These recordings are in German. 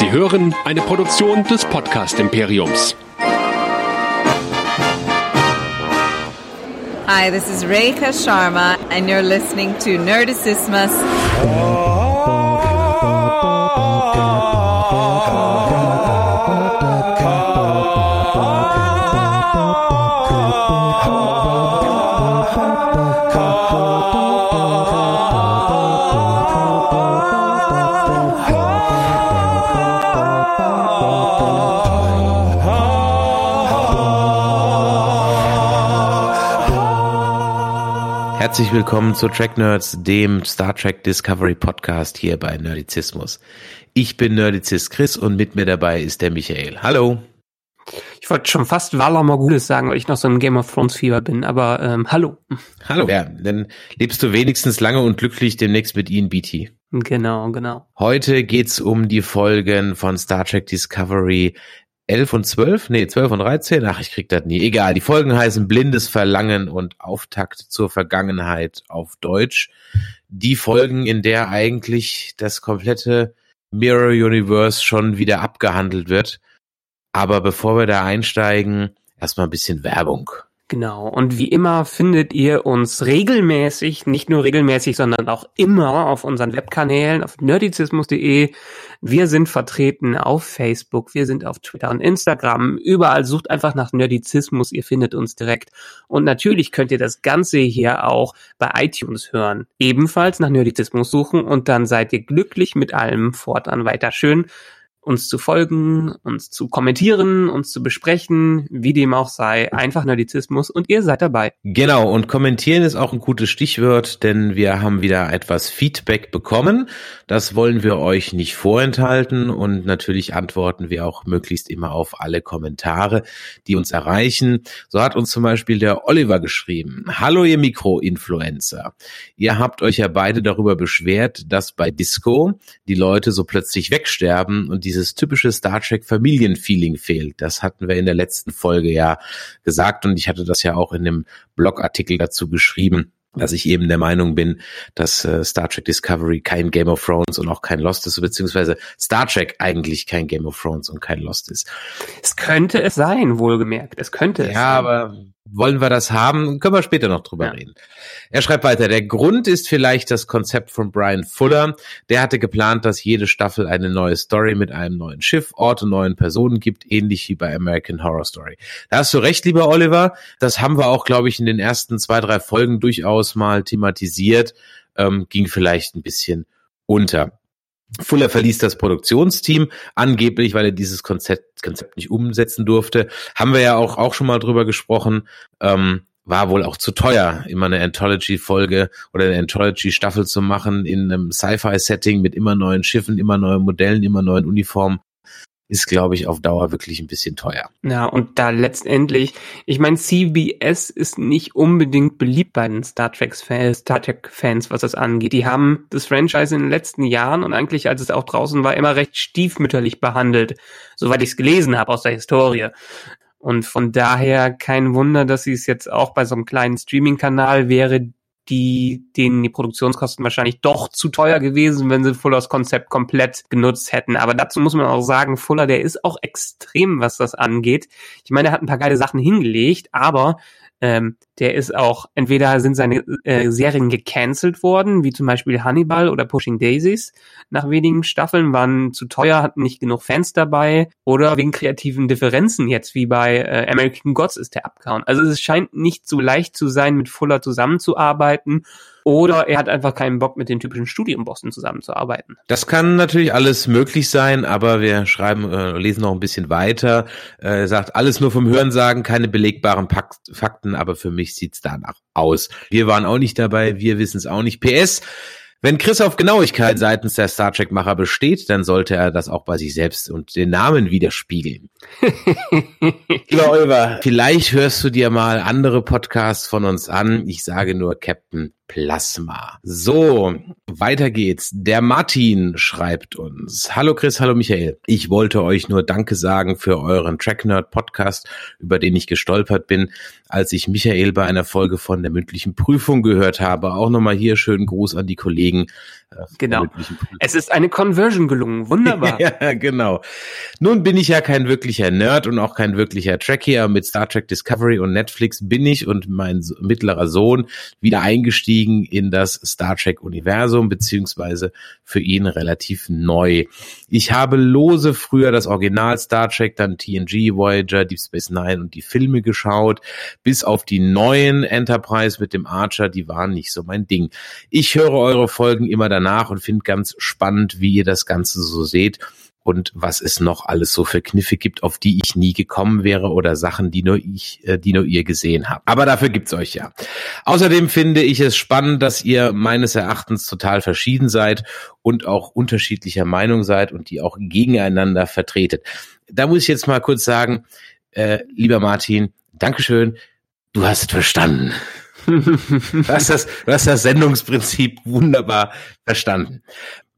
Sie hören eine Produktion des Podcast Imperiums. Hi, this is Rekha Sharma, and you're listening to Nerdicismus. Herzlich willkommen zu Track Nerds, dem Star Trek Discovery Podcast hier bei Nerdizismus. Ich bin Nerdizist Chris und mit mir dabei ist der Michael. Hallo. Ich wollte schon fast Valar Morgulis sagen, weil ich noch so ein Game of Thrones Fieber bin, aber ähm, hallo. Hallo. Ja, dann lebst du wenigstens lange und glücklich demnächst mit Ian Beatty. Genau, genau. Heute geht's um die Folgen von Star Trek Discovery 11 und 12, nee, 12 und 13, ach, ich krieg das nie. Egal, die Folgen heißen Blindes Verlangen und Auftakt zur Vergangenheit auf Deutsch. Die Folgen, in der eigentlich das komplette Mirror Universe schon wieder abgehandelt wird. Aber bevor wir da einsteigen, erstmal ein bisschen Werbung. Genau. Und wie immer findet ihr uns regelmäßig, nicht nur regelmäßig, sondern auch immer auf unseren Webkanälen auf nerdizismus.de. Wir sind vertreten auf Facebook, wir sind auf Twitter und Instagram. Überall sucht einfach nach Nerdizismus, ihr findet uns direkt. Und natürlich könnt ihr das Ganze hier auch bei iTunes hören. Ebenfalls nach Nerdizismus suchen und dann seid ihr glücklich mit allem fortan weiter schön uns zu folgen, uns zu kommentieren, uns zu besprechen, wie dem auch sei, einfach Nerdizismus und ihr seid dabei. Genau, und kommentieren ist auch ein gutes Stichwort, denn wir haben wieder etwas Feedback bekommen. Das wollen wir euch nicht vorenthalten und natürlich antworten wir auch möglichst immer auf alle Kommentare, die uns erreichen. So hat uns zum Beispiel der Oliver geschrieben. Hallo ihr Mikroinfluencer. Ihr habt euch ja beide darüber beschwert, dass bei Disco die Leute so plötzlich wegsterben und dieses typische Star Trek Familienfeeling fehlt. Das hatten wir in der letzten Folge ja gesagt und ich hatte das ja auch in dem Blogartikel dazu geschrieben dass ich eben der Meinung bin, dass äh, Star Trek Discovery kein Game of Thrones und auch kein Lost ist, beziehungsweise Star Trek eigentlich kein Game of Thrones und kein Lost ist. Es könnte es sein, wohlgemerkt. Es könnte es Ja, sein. aber wollen wir das haben? Können wir später noch drüber ja. reden. Er schreibt weiter, der Grund ist vielleicht das Konzept von Brian Fuller. Der hatte geplant, dass jede Staffel eine neue Story mit einem neuen Schiff, Ort und neuen Personen gibt, ähnlich wie bei American Horror Story. Da hast du recht, lieber Oliver. Das haben wir auch, glaube ich, in den ersten zwei, drei Folgen durchaus mal thematisiert. Ähm, ging vielleicht ein bisschen unter. Fuller verließ das Produktionsteam, angeblich, weil er dieses Konzept, Konzept nicht umsetzen durfte. Haben wir ja auch, auch schon mal drüber gesprochen. Ähm, war wohl auch zu teuer, immer eine Anthology-Folge oder eine Anthology-Staffel zu machen in einem Sci-Fi-Setting mit immer neuen Schiffen, immer neuen Modellen, immer neuen Uniformen ist, glaube ich, auf Dauer wirklich ein bisschen teuer. Ja, und da letztendlich, ich meine, CBS ist nicht unbedingt beliebt bei den Star Trek-Fans, Star Trek-Fans, was das angeht. Die haben das Franchise in den letzten Jahren und eigentlich, als es auch draußen war, immer recht stiefmütterlich behandelt, soweit ich es gelesen habe aus der Historie. Und von daher kein Wunder, dass sie es jetzt auch bei so einem kleinen Streaming-Kanal wäre, die, denen die Produktionskosten wahrscheinlich doch zu teuer gewesen, wenn sie Fullers Konzept komplett genutzt hätten. Aber dazu muss man auch sagen, Fuller, der ist auch extrem, was das angeht. Ich meine, er hat ein paar geile Sachen hingelegt, aber ähm, der ist auch, entweder sind seine äh, Serien gecancelt worden, wie zum Beispiel Hannibal oder Pushing Daisies. Nach wenigen Staffeln waren zu teuer, hatten nicht genug Fans dabei. Oder wegen kreativen Differenzen jetzt, wie bei äh, American Gods ist der abgehauen. Also es scheint nicht so leicht zu sein, mit Fuller zusammenzuarbeiten. Oder er hat einfach keinen Bock, mit den typischen Studienbossen zusammenzuarbeiten. Das kann natürlich alles möglich sein, aber wir schreiben, äh, lesen noch ein bisschen weiter. Äh, er sagt, alles nur vom Hörensagen, keine belegbaren Fakten, aber für mich sieht's danach aus. Wir waren auch nicht dabei, wir wissen es auch nicht. PS, wenn Chris auf Genauigkeit seitens der Star Trek-Macher besteht, dann sollte er das auch bei sich selbst und den Namen widerspiegeln. Lieber Oliver, vielleicht hörst du dir mal andere Podcasts von uns an. Ich sage nur Captain Plasma. So, weiter geht's. Der Martin schreibt uns. Hallo Chris, hallo Michael. Ich wollte euch nur Danke sagen für euren Track Nerd Podcast, über den ich gestolpert bin, als ich Michael bei einer Folge von der mündlichen Prüfung gehört habe. Auch nochmal hier schönen Gruß an die Kollegen. Genau. Es ist eine Conversion gelungen. Wunderbar. ja, genau. Nun bin ich ja kein wirklicher Nerd und auch kein wirklicher Trekkie, aber mit Star Trek Discovery und Netflix bin ich und mein mittlerer Sohn wieder eingestiegen in das Star Trek Universum, beziehungsweise für ihn relativ neu. Ich habe lose früher das Original Star Trek, dann TNG, Voyager, Deep Space Nine und die Filme geschaut, bis auf die neuen Enterprise mit dem Archer, die waren nicht so mein Ding. Ich höre eure Folgen immer danach und finde ganz spannend, wie ihr das Ganze so seht und was es noch alles so für Kniffe gibt, auf die ich nie gekommen wäre oder Sachen, die nur ich, äh, die nur ihr gesehen habt. Aber dafür gibt's euch ja. Außerdem finde ich es spannend, dass ihr meines Erachtens total verschieden seid und auch unterschiedlicher Meinung seid und die auch gegeneinander vertretet. Da muss ich jetzt mal kurz sagen, äh, lieber Martin, Dankeschön, du hast verstanden. du, hast das, du hast das Sendungsprinzip wunderbar verstanden.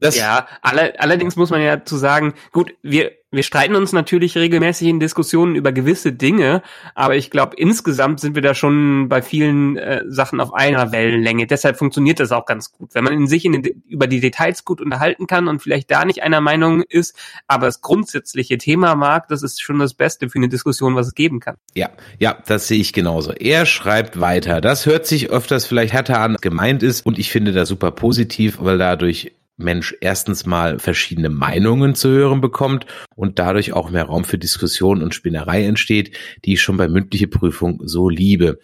Das ja, alle, allerdings muss man ja zu sagen, gut, wir wir streiten uns natürlich regelmäßig in Diskussionen über gewisse Dinge, aber ich glaube, insgesamt sind wir da schon bei vielen äh, Sachen auf einer Wellenlänge. Deshalb funktioniert das auch ganz gut. Wenn man in sich in den, über die Details gut unterhalten kann und vielleicht da nicht einer Meinung ist, aber das grundsätzliche Thema mag, das ist schon das Beste für eine Diskussion, was es geben kann. Ja, ja, das sehe ich genauso. Er schreibt weiter. Das hört sich öfters vielleicht härter an, gemeint ist und ich finde das super positiv, weil dadurch Mensch erstens mal verschiedene Meinungen zu hören bekommt und dadurch auch mehr Raum für Diskussion und Spinnerei entsteht, die ich schon bei mündliche Prüfung so liebe.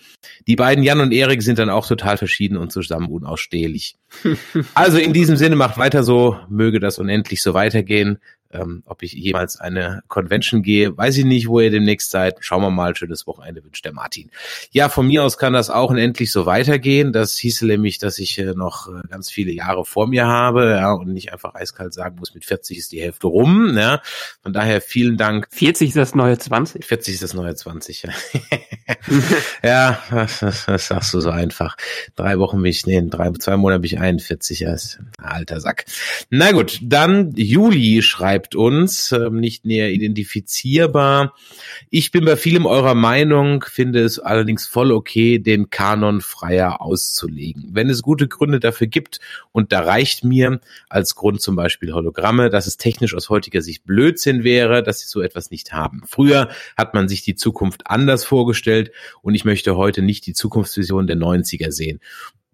Die beiden Jan und Erik sind dann auch total verschieden und zusammen unausstehlich. also in diesem Sinne macht weiter so, möge das unendlich so weitergehen. Ähm, ob ich jemals eine Convention gehe, weiß ich nicht, wo ihr demnächst seid. Schauen wir mal. Schönes Wochenende wünscht der Martin. Ja, von mir aus kann das auch unendlich so weitergehen. Das hieße nämlich, dass ich äh, noch äh, ganz viele Jahre vor mir habe ja, und nicht einfach eiskalt sagen muss, mit 40 ist die Hälfte rum. Ja. Von daher vielen Dank. 40 ist das neue 20. 40 ist das neue 20, ja. ja, das, das, das sagst du so einfach. Drei Wochen bin ich, nee, drei, zwei Monate bin ich 41, ja, ist ein alter Sack. Na gut, dann Juli schreibt schreibt uns, ähm, nicht näher identifizierbar. Ich bin bei vielem eurer Meinung, finde es allerdings voll okay, den Kanon freier auszulegen. Wenn es gute Gründe dafür gibt, und da reicht mir als Grund zum Beispiel Hologramme, dass es technisch aus heutiger Sicht Blödsinn wäre, dass sie so etwas nicht haben. Früher hat man sich die Zukunft anders vorgestellt und ich möchte heute nicht die Zukunftsvision der 90er sehen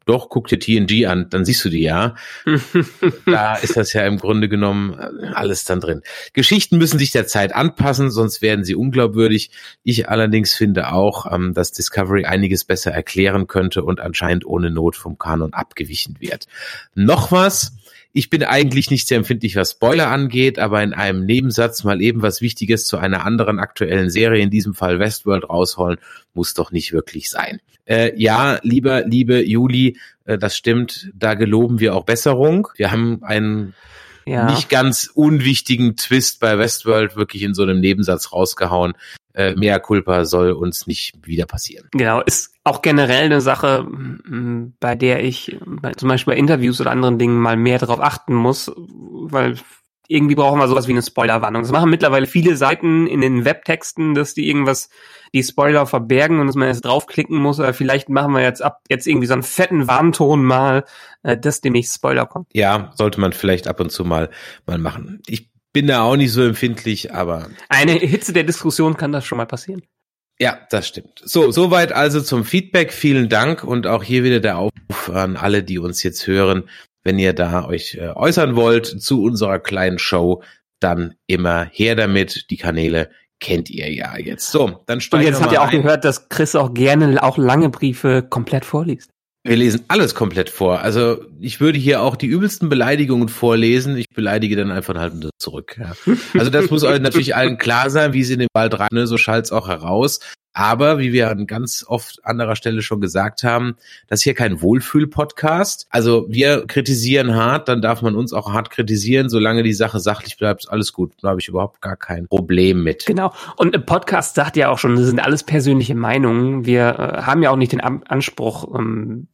doch, guck dir TNG an, dann siehst du die ja. da ist das ja im Grunde genommen äh, alles dann drin. Geschichten müssen sich der Zeit anpassen, sonst werden sie unglaubwürdig. Ich allerdings finde auch, ähm, dass Discovery einiges besser erklären könnte und anscheinend ohne Not vom Kanon abgewichen wird. Noch was? Ich bin eigentlich nicht sehr empfindlich, was Spoiler angeht, aber in einem Nebensatz mal eben was Wichtiges zu einer anderen aktuellen Serie, in diesem Fall Westworld, rausholen, muss doch nicht wirklich sein. Äh, ja, lieber, liebe Juli, äh, das stimmt, da geloben wir auch Besserung. Wir haben einen ja. nicht ganz unwichtigen Twist bei Westworld wirklich in so einem Nebensatz rausgehauen. Äh, mehr Culpa soll uns nicht wieder passieren. Genau, ist auch generell eine Sache, bei der ich zum Beispiel bei Interviews oder anderen Dingen mal mehr darauf achten muss, weil irgendwie brauchen wir sowas wie eine Spoilerwarnung. Das machen mittlerweile viele Seiten in den Webtexten, dass die irgendwas, die Spoiler verbergen und dass man jetzt draufklicken muss. Oder vielleicht machen wir jetzt ab jetzt irgendwie so einen fetten Warnton mal, äh, dass demnächst Spoiler kommt. Ja, sollte man vielleicht ab und zu mal, mal machen. Ich bin da auch nicht so empfindlich, aber. Eine Hitze der Diskussion kann das schon mal passieren. Ja, das stimmt. So, soweit also zum Feedback. Vielen Dank und auch hier wieder der Aufruf an alle, die uns jetzt hören wenn ihr da euch äh, äußern wollt zu unserer kleinen Show, dann immer her damit. Die Kanäle kennt ihr ja jetzt. So, dann steigen Und jetzt habt ihr auch ein. gehört, dass Chris auch gerne auch lange Briefe komplett vorliest. Wir lesen alles komplett vor. Also ich würde hier auch die übelsten Beleidigungen vorlesen. Ich beleidige dann einfach halt zurück. Ja. Also das muss euch natürlich allen klar sein, wie sie in den Wald rein, ne, so schalt's auch heraus. Aber wie wir an ganz oft anderer Stelle schon gesagt haben, das ist hier kein Wohlfühl-Podcast. Also wir kritisieren hart, dann darf man uns auch hart kritisieren. Solange die Sache sachlich bleibt, ist alles gut. Da habe ich überhaupt gar kein Problem mit. Genau. Und im Podcast sagt ja auch schon, das sind alles persönliche Meinungen. Wir äh, haben ja auch nicht den Anspruch, ähm,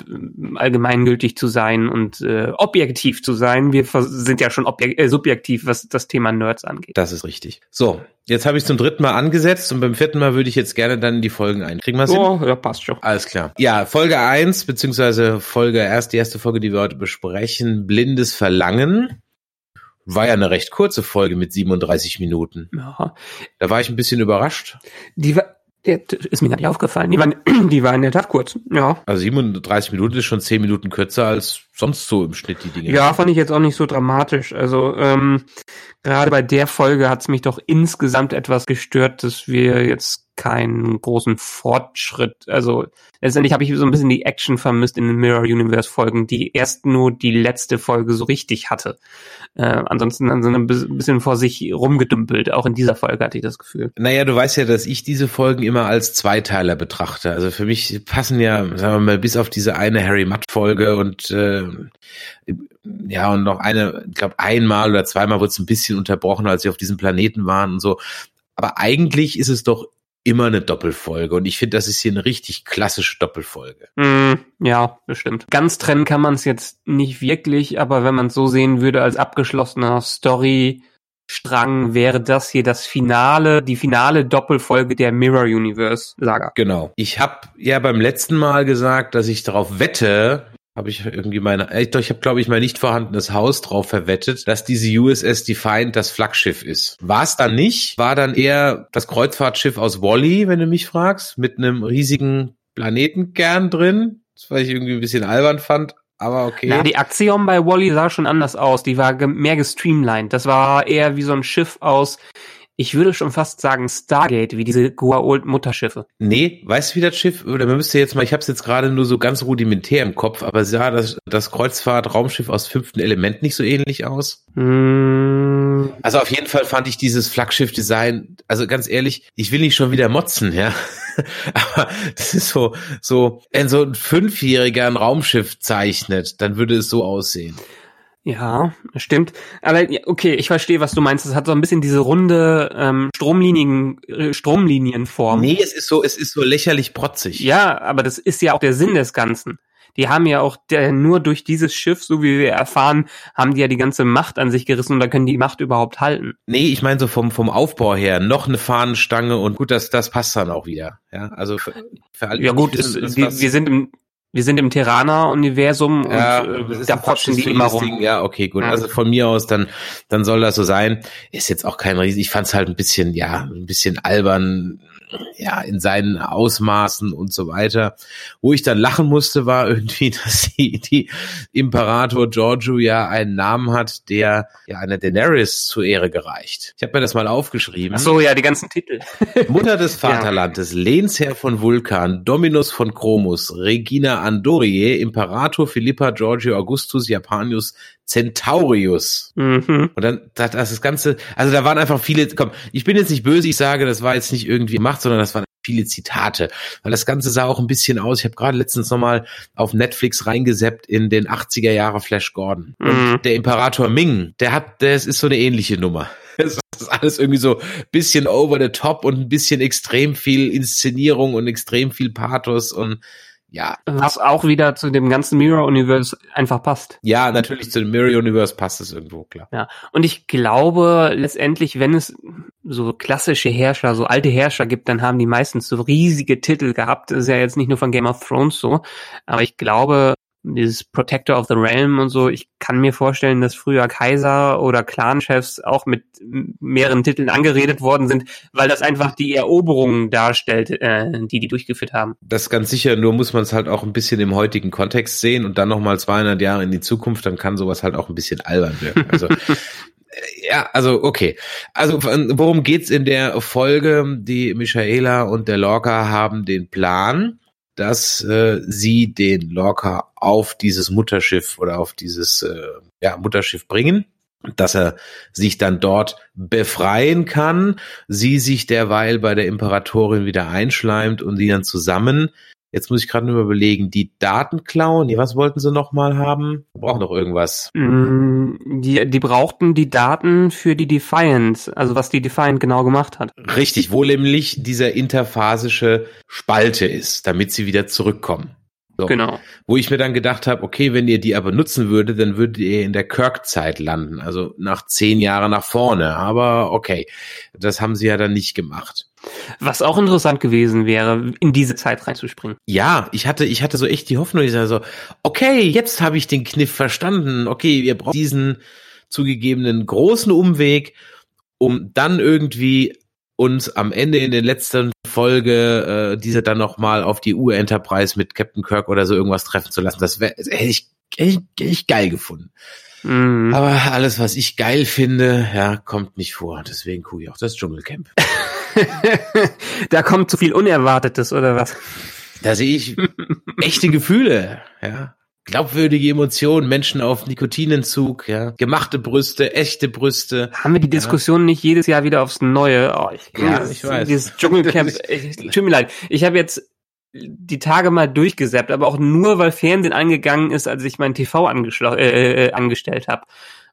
allgemeingültig zu sein und äh, objektiv zu sein. Wir sind ja schon äh, subjektiv, was das Thema Nerds angeht. Das ist richtig. So, Jetzt habe ich zum dritten Mal angesetzt und beim vierten Mal würde ich jetzt gerne dann in die Folgen ein. Kriegen wir es Oh, ja, passt schon. Alles klar. Ja, Folge eins beziehungsweise Folge erst, die erste Folge, die wir heute besprechen, Blindes Verlangen. War ja eine recht kurze Folge mit 37 Minuten. Ja. Da war ich ein bisschen überrascht. Die war, der, ist mir gar nicht aufgefallen. Die war, die war in der Tat kurz. Ja. Also 37 Minuten ist schon 10 Minuten kürzer als sonst so im Schnitt die Dinge. Ja, fand ich jetzt auch nicht so dramatisch. Also ähm, gerade bei der Folge hat es mich doch insgesamt etwas gestört, dass wir jetzt keinen großen Fortschritt, also letztendlich habe ich so ein bisschen die Action vermisst in den Mirror Universe Folgen, die erst nur die letzte Folge so richtig hatte. Äh, ansonsten dann so ein bisschen vor sich rumgedümpelt. Auch in dieser Folge hatte ich das Gefühl. Naja, du weißt ja, dass ich diese Folgen immer als Zweiteiler betrachte. Also für mich passen ja, sagen wir mal, bis auf diese eine Harry Mutt Folge und äh, ja, und noch eine, ich glaube, einmal oder zweimal wurde es ein bisschen unterbrochen, als sie auf diesem Planeten waren und so. Aber eigentlich ist es doch immer eine Doppelfolge und ich finde, das ist hier eine richtig klassische Doppelfolge. Mm, ja, bestimmt. Ganz trennen kann man es jetzt nicht wirklich, aber wenn man es so sehen würde als abgeschlossener Story, Strang wäre das hier das Finale, die finale Doppelfolge der Mirror Universe Saga. Genau. Ich habe ja beim letzten Mal gesagt, dass ich darauf wette, habe ich irgendwie meine, ich, ich habe glaube ich mein nicht vorhandenes Haus drauf verwettet, dass diese USS Defiant das Flaggschiff ist. War es dann nicht? War dann eher das Kreuzfahrtschiff aus Wally, wenn du mich fragst, mit einem riesigen Planetenkern drin, das was ich irgendwie ein bisschen albern fand. Aber okay. Na, die Aktion bei Wally sah schon anders aus. Die war ge mehr gestreamlined. Das war eher wie so ein Schiff aus, ich würde schon fast sagen Stargate, wie diese Goa'uld Mutterschiffe. Nee, weißt du, wie das Schiff, oder man müsste jetzt mal, ich habe es jetzt gerade nur so ganz rudimentär im Kopf, aber sah das, das Kreuzfahrt-Raumschiff aus fünften Element nicht so ähnlich aus? Mm. Also auf jeden Fall fand ich dieses Flaggschiff-Design, also ganz ehrlich, ich will nicht schon wieder motzen, ja. Aber das ist so, so, wenn so ein Fünfjähriger ein Raumschiff zeichnet, dann würde es so aussehen. Ja, stimmt. Aber okay, ich verstehe, was du meinst. Es hat so ein bisschen diese runde ähm, Stromlinien, äh, Stromlinienform. Nee, es ist so, es ist so lächerlich protzig. Ja, aber das ist ja auch der Sinn des Ganzen. Die haben ja auch der, nur durch dieses Schiff, so wie wir erfahren, haben die ja die ganze Macht an sich gerissen und da können die Macht überhaupt halten. Nee, ich meine so vom, vom Aufbau her, noch eine Fahnenstange und gut, das, das passt dann auch wieder. Ja, also für, für alle. Ja gut, ist, wir, wir sind im, wir sind im Terraner-Universum ja, und äh, da potschen die immer rum. Ding. Ja, okay, gut. Ja. Also von mir aus, dann, dann soll das so sein. Ist jetzt auch kein riesig. Ich fand es halt ein bisschen, ja, ein bisschen albern ja, in seinen Ausmaßen und so weiter. Wo ich dann lachen musste, war irgendwie, dass die, die Imperator Giorgio ja einen Namen hat, der ja einer Daenerys zur Ehre gereicht. Ich habe mir das mal aufgeschrieben. Ach so, ja, die ganzen Titel. Mutter des Vaterlandes, ja. Lehnsherr von Vulkan, Dominus von Chromus, Regina Andorie, Imperator Philippa Giorgio Augustus Japanius Centaurius. Mhm. Und dann das, das Ganze, also da waren einfach viele, komm, ich bin jetzt nicht böse, ich sage, das war jetzt nicht irgendwie Macht, sondern das waren viele Zitate. Weil das Ganze sah auch ein bisschen aus. Ich habe gerade letztens nochmal auf Netflix reingeseppt in den 80er Jahre Flash Gordon. Mhm. Der Imperator Ming, der hat, das ist so eine ähnliche Nummer. Das ist alles irgendwie so ein bisschen over the top und ein bisschen extrem viel Inszenierung und extrem viel Pathos und ja. Was auch wieder zu dem ganzen Mirror Universe einfach passt. Ja, natürlich zu dem Mirror Universe passt es irgendwo, klar. Ja. Und ich glaube, letztendlich, wenn es so klassische Herrscher, so alte Herrscher gibt, dann haben die meistens so riesige Titel gehabt. Das ist ja jetzt nicht nur von Game of Thrones so. Aber ich glaube, dieses Protector of the Realm und so. Ich kann mir vorstellen, dass früher Kaiser oder Clanchefs auch mit mehreren Titeln angeredet worden sind, weil das einfach die Eroberungen darstellt, äh, die die durchgeführt haben. Das ist ganz sicher, nur muss man es halt auch ein bisschen im heutigen Kontext sehen und dann nochmal 200 Jahre in die Zukunft, dann kann sowas halt auch ein bisschen albern wirken. Also Ja, also okay. Also worum geht's in der Folge? Die Michaela und der Lorca haben den Plan, dass äh, sie den Lorca auf dieses Mutterschiff oder auf dieses äh, ja, Mutterschiff bringen, dass er sich dann dort befreien kann, sie sich derweil bei der Imperatorin wieder einschleimt und die dann zusammen Jetzt muss ich gerade nur überlegen, die Daten klauen, nee, was wollten sie nochmal haben? Brauchen doch irgendwas. Mm, die, die brauchten die Daten für die Defiant, also was die Defiant genau gemacht hat. Richtig, wo nämlich dieser interphasische Spalte ist, damit sie wieder zurückkommen. So. Genau. Wo ich mir dann gedacht habe, okay, wenn ihr die aber nutzen würdet, dann würdet ihr in der Kirk-Zeit landen, also nach zehn Jahren nach vorne. Aber okay, das haben sie ja dann nicht gemacht. Was auch interessant gewesen wäre, in diese Zeit reinzuspringen. Ja, ich hatte, ich hatte so echt die Hoffnung, ich sage so, okay, jetzt habe ich den Kniff verstanden. Okay, wir brauchen diesen zugegebenen großen Umweg, um dann irgendwie uns am Ende in der letzten Folge äh, diese dann noch mal auf die Ur-Enterprise mit Captain Kirk oder so irgendwas treffen zu lassen. Das wäre hätte ich, hätte ich, hätte ich geil gefunden. Mhm. Aber alles, was ich geil finde, ja, kommt nicht vor. Deswegen gucke ich auch das Dschungelcamp. da kommt zu viel Unerwartetes, oder was? Da sehe ich echte Gefühle, ja. Glaubwürdige Emotionen, Menschen auf Nikotinentzug, ja. Gemachte Brüste, echte Brüste. Haben wir die Diskussion nicht jedes Jahr wieder aufs Neue? Oh, ich, Ja, dieses- ich weiß. Dieses Dschungelcamp, ich, tut mir leid. Ich habe jetzt die Tage mal durchgesäppt, aber auch nur, weil Fernsehen angegangen ist, als ich mein TV angeschlo- äh, äh, angestellt habe.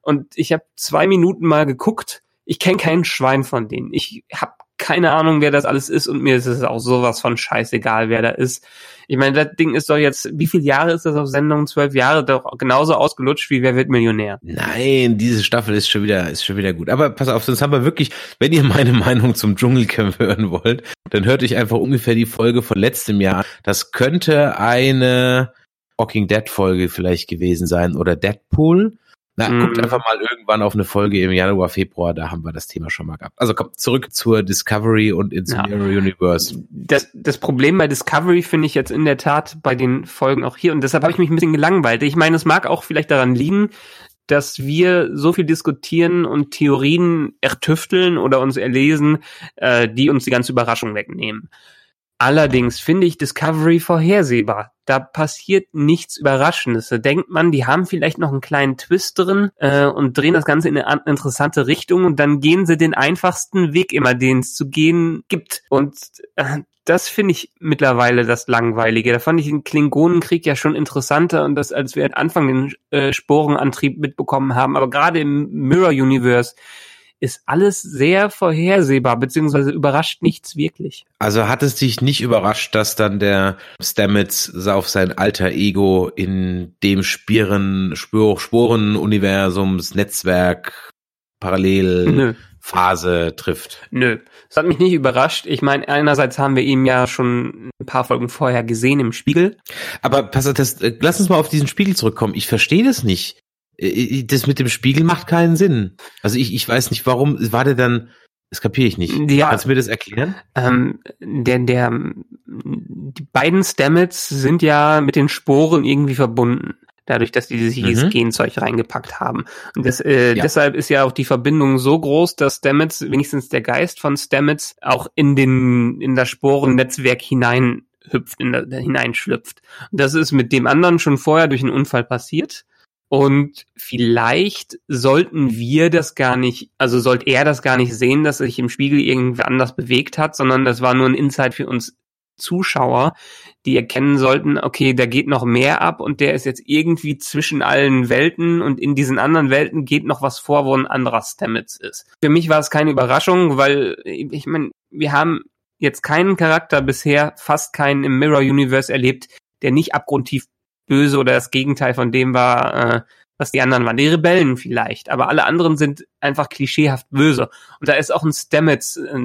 Und ich habe zwei Minuten mal geguckt. Ich kenne kein Schwein von denen. Ich habe keine Ahnung, wer das alles ist und mir ist es auch sowas von scheißegal, wer da ist. Ich meine, das Ding ist doch jetzt, wie viele Jahre ist das auf Sendung? Zwölf Jahre, doch genauso ausgelutscht wie Wer wird Millionär. Nein, diese Staffel ist schon wieder, ist schon wieder gut. Aber pass auf, sonst haben wir wirklich, wenn ihr meine Meinung zum Dschungelcamp hören wollt, dann hört euch einfach ungefähr die Folge von letztem Jahr. Das könnte eine Walking Dead Folge vielleicht gewesen sein oder Deadpool. Na, Mhm. guckt einfach mal irgendwann auf eine Folge im Januar, Februar, da haben wir das Thema schon mal gehabt. Also kommt zurück zur Discovery und ins Ja. Mirror Universe. das, das Problem bei Discovery finde ich jetzt in der Tat bei den Folgen auch hier und deshalb habe ich mich ein bisschen gelangweilt. Ich meine, es mag auch vielleicht daran liegen, dass wir so viel diskutieren und Theorien ertüfteln oder uns erlesen, äh, die uns die ganze Überraschung wegnehmen. Allerdings finde ich Discovery vorhersehbar. Da passiert nichts Überraschendes. Da denkt man, die haben vielleicht noch einen kleinen Twist drin äh, und drehen das Ganze in eine an- interessante Richtung und dann gehen sie den einfachsten Weg immer, den es zu gehen gibt. Und äh, das finde ich mittlerweile das Langweilige. Da fand ich den Klingonenkrieg ja schon interessanter und das, als wir am Anfang den äh, Sporenantrieb mitbekommen haben. Aber gerade im Mirror Universe ist alles sehr vorhersehbar, beziehungsweise überrascht nichts wirklich. Also hat es dich nicht überrascht, dass dann der Stamets auf sein alter Ego in dem Spieren, Spur, Sporenuniversums, Netzwerk, Parallel, Nö. Phase trifft? Nö, das hat mich nicht überrascht. Ich meine, einerseits haben wir ihn ja schon ein paar Folgen vorher gesehen im Spiegel. Aber pass auf, das, lass uns mal auf diesen Spiegel zurückkommen. Ich verstehe das nicht. Äh, Das mit dem Spiegel macht keinen Sinn. Also ich, ich weiß nicht, warum war der dann, das kapiere ich nicht. Ja. Kannst du mir das erklären? Ähm, der, der, die beiden Stamets sind ja mit den Sporen irgendwie verbunden. Dadurch, dass die sich dieses Mhm. Genzeug reingepackt haben. Und das, äh, Ja. deshalb ist ja auch die Verbindung so groß, dass Stamets, wenigstens der Geist von Stamets, auch in den, in das Sporennetzwerk hinein hüpft, in, da- hineinschlüpft. Und das ist mit dem anderen schon vorher durch einen Unfall passiert. Und vielleicht sollten wir das gar nicht, also sollte er das gar nicht sehen, dass sich im Spiegel irgendwer anders bewegt hat, sondern das war nur ein Insight für uns Zuschauer, die erkennen sollten, okay, da geht noch mehr ab und der ist jetzt irgendwie zwischen allen Welten und in diesen anderen Welten geht noch was vor, wo ein anderer Stamets ist. Für mich war es keine Überraschung, weil ich meine, wir haben jetzt keinen Charakter bisher, fast keinen im Mirror Universe erlebt, der nicht abgrundtief böse oder das Gegenteil von dem war, äh, was die anderen waren. Die Rebellen vielleicht, aber alle anderen sind einfach klischeehaft böse. Und da ist auch ein Stamets, äh,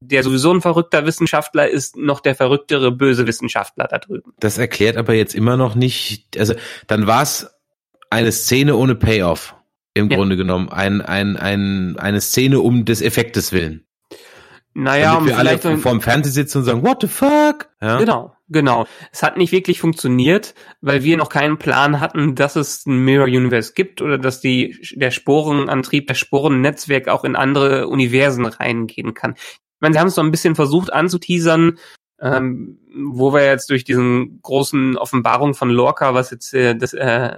der sowieso ein verrückter Wissenschaftler ist, noch der verrücktere böse Wissenschaftler da drüben. Das erklärt aber jetzt immer noch nicht, also dann war es eine Szene ohne Payoff. Im Ja. Grunde genommen. Ein, ein, ein, eine Szene um des Effektes willen. Naja, um Damit wir alle vielleicht so ein- vorm Fernseher sitzen und sagen, what the fuck? Ja? Genau, genau. Es hat nicht wirklich funktioniert, weil wir noch keinen Plan hatten, dass es ein Mirror Universe gibt oder dass die, der Sporenantrieb, das Sporennetzwerk auch in andere Universen reingehen kann. Ich meine, sie haben es so ein bisschen versucht anzuteasern, ähm, wo wir jetzt durch diesen großen Offenbarung von Lorca, was jetzt äh, das, äh,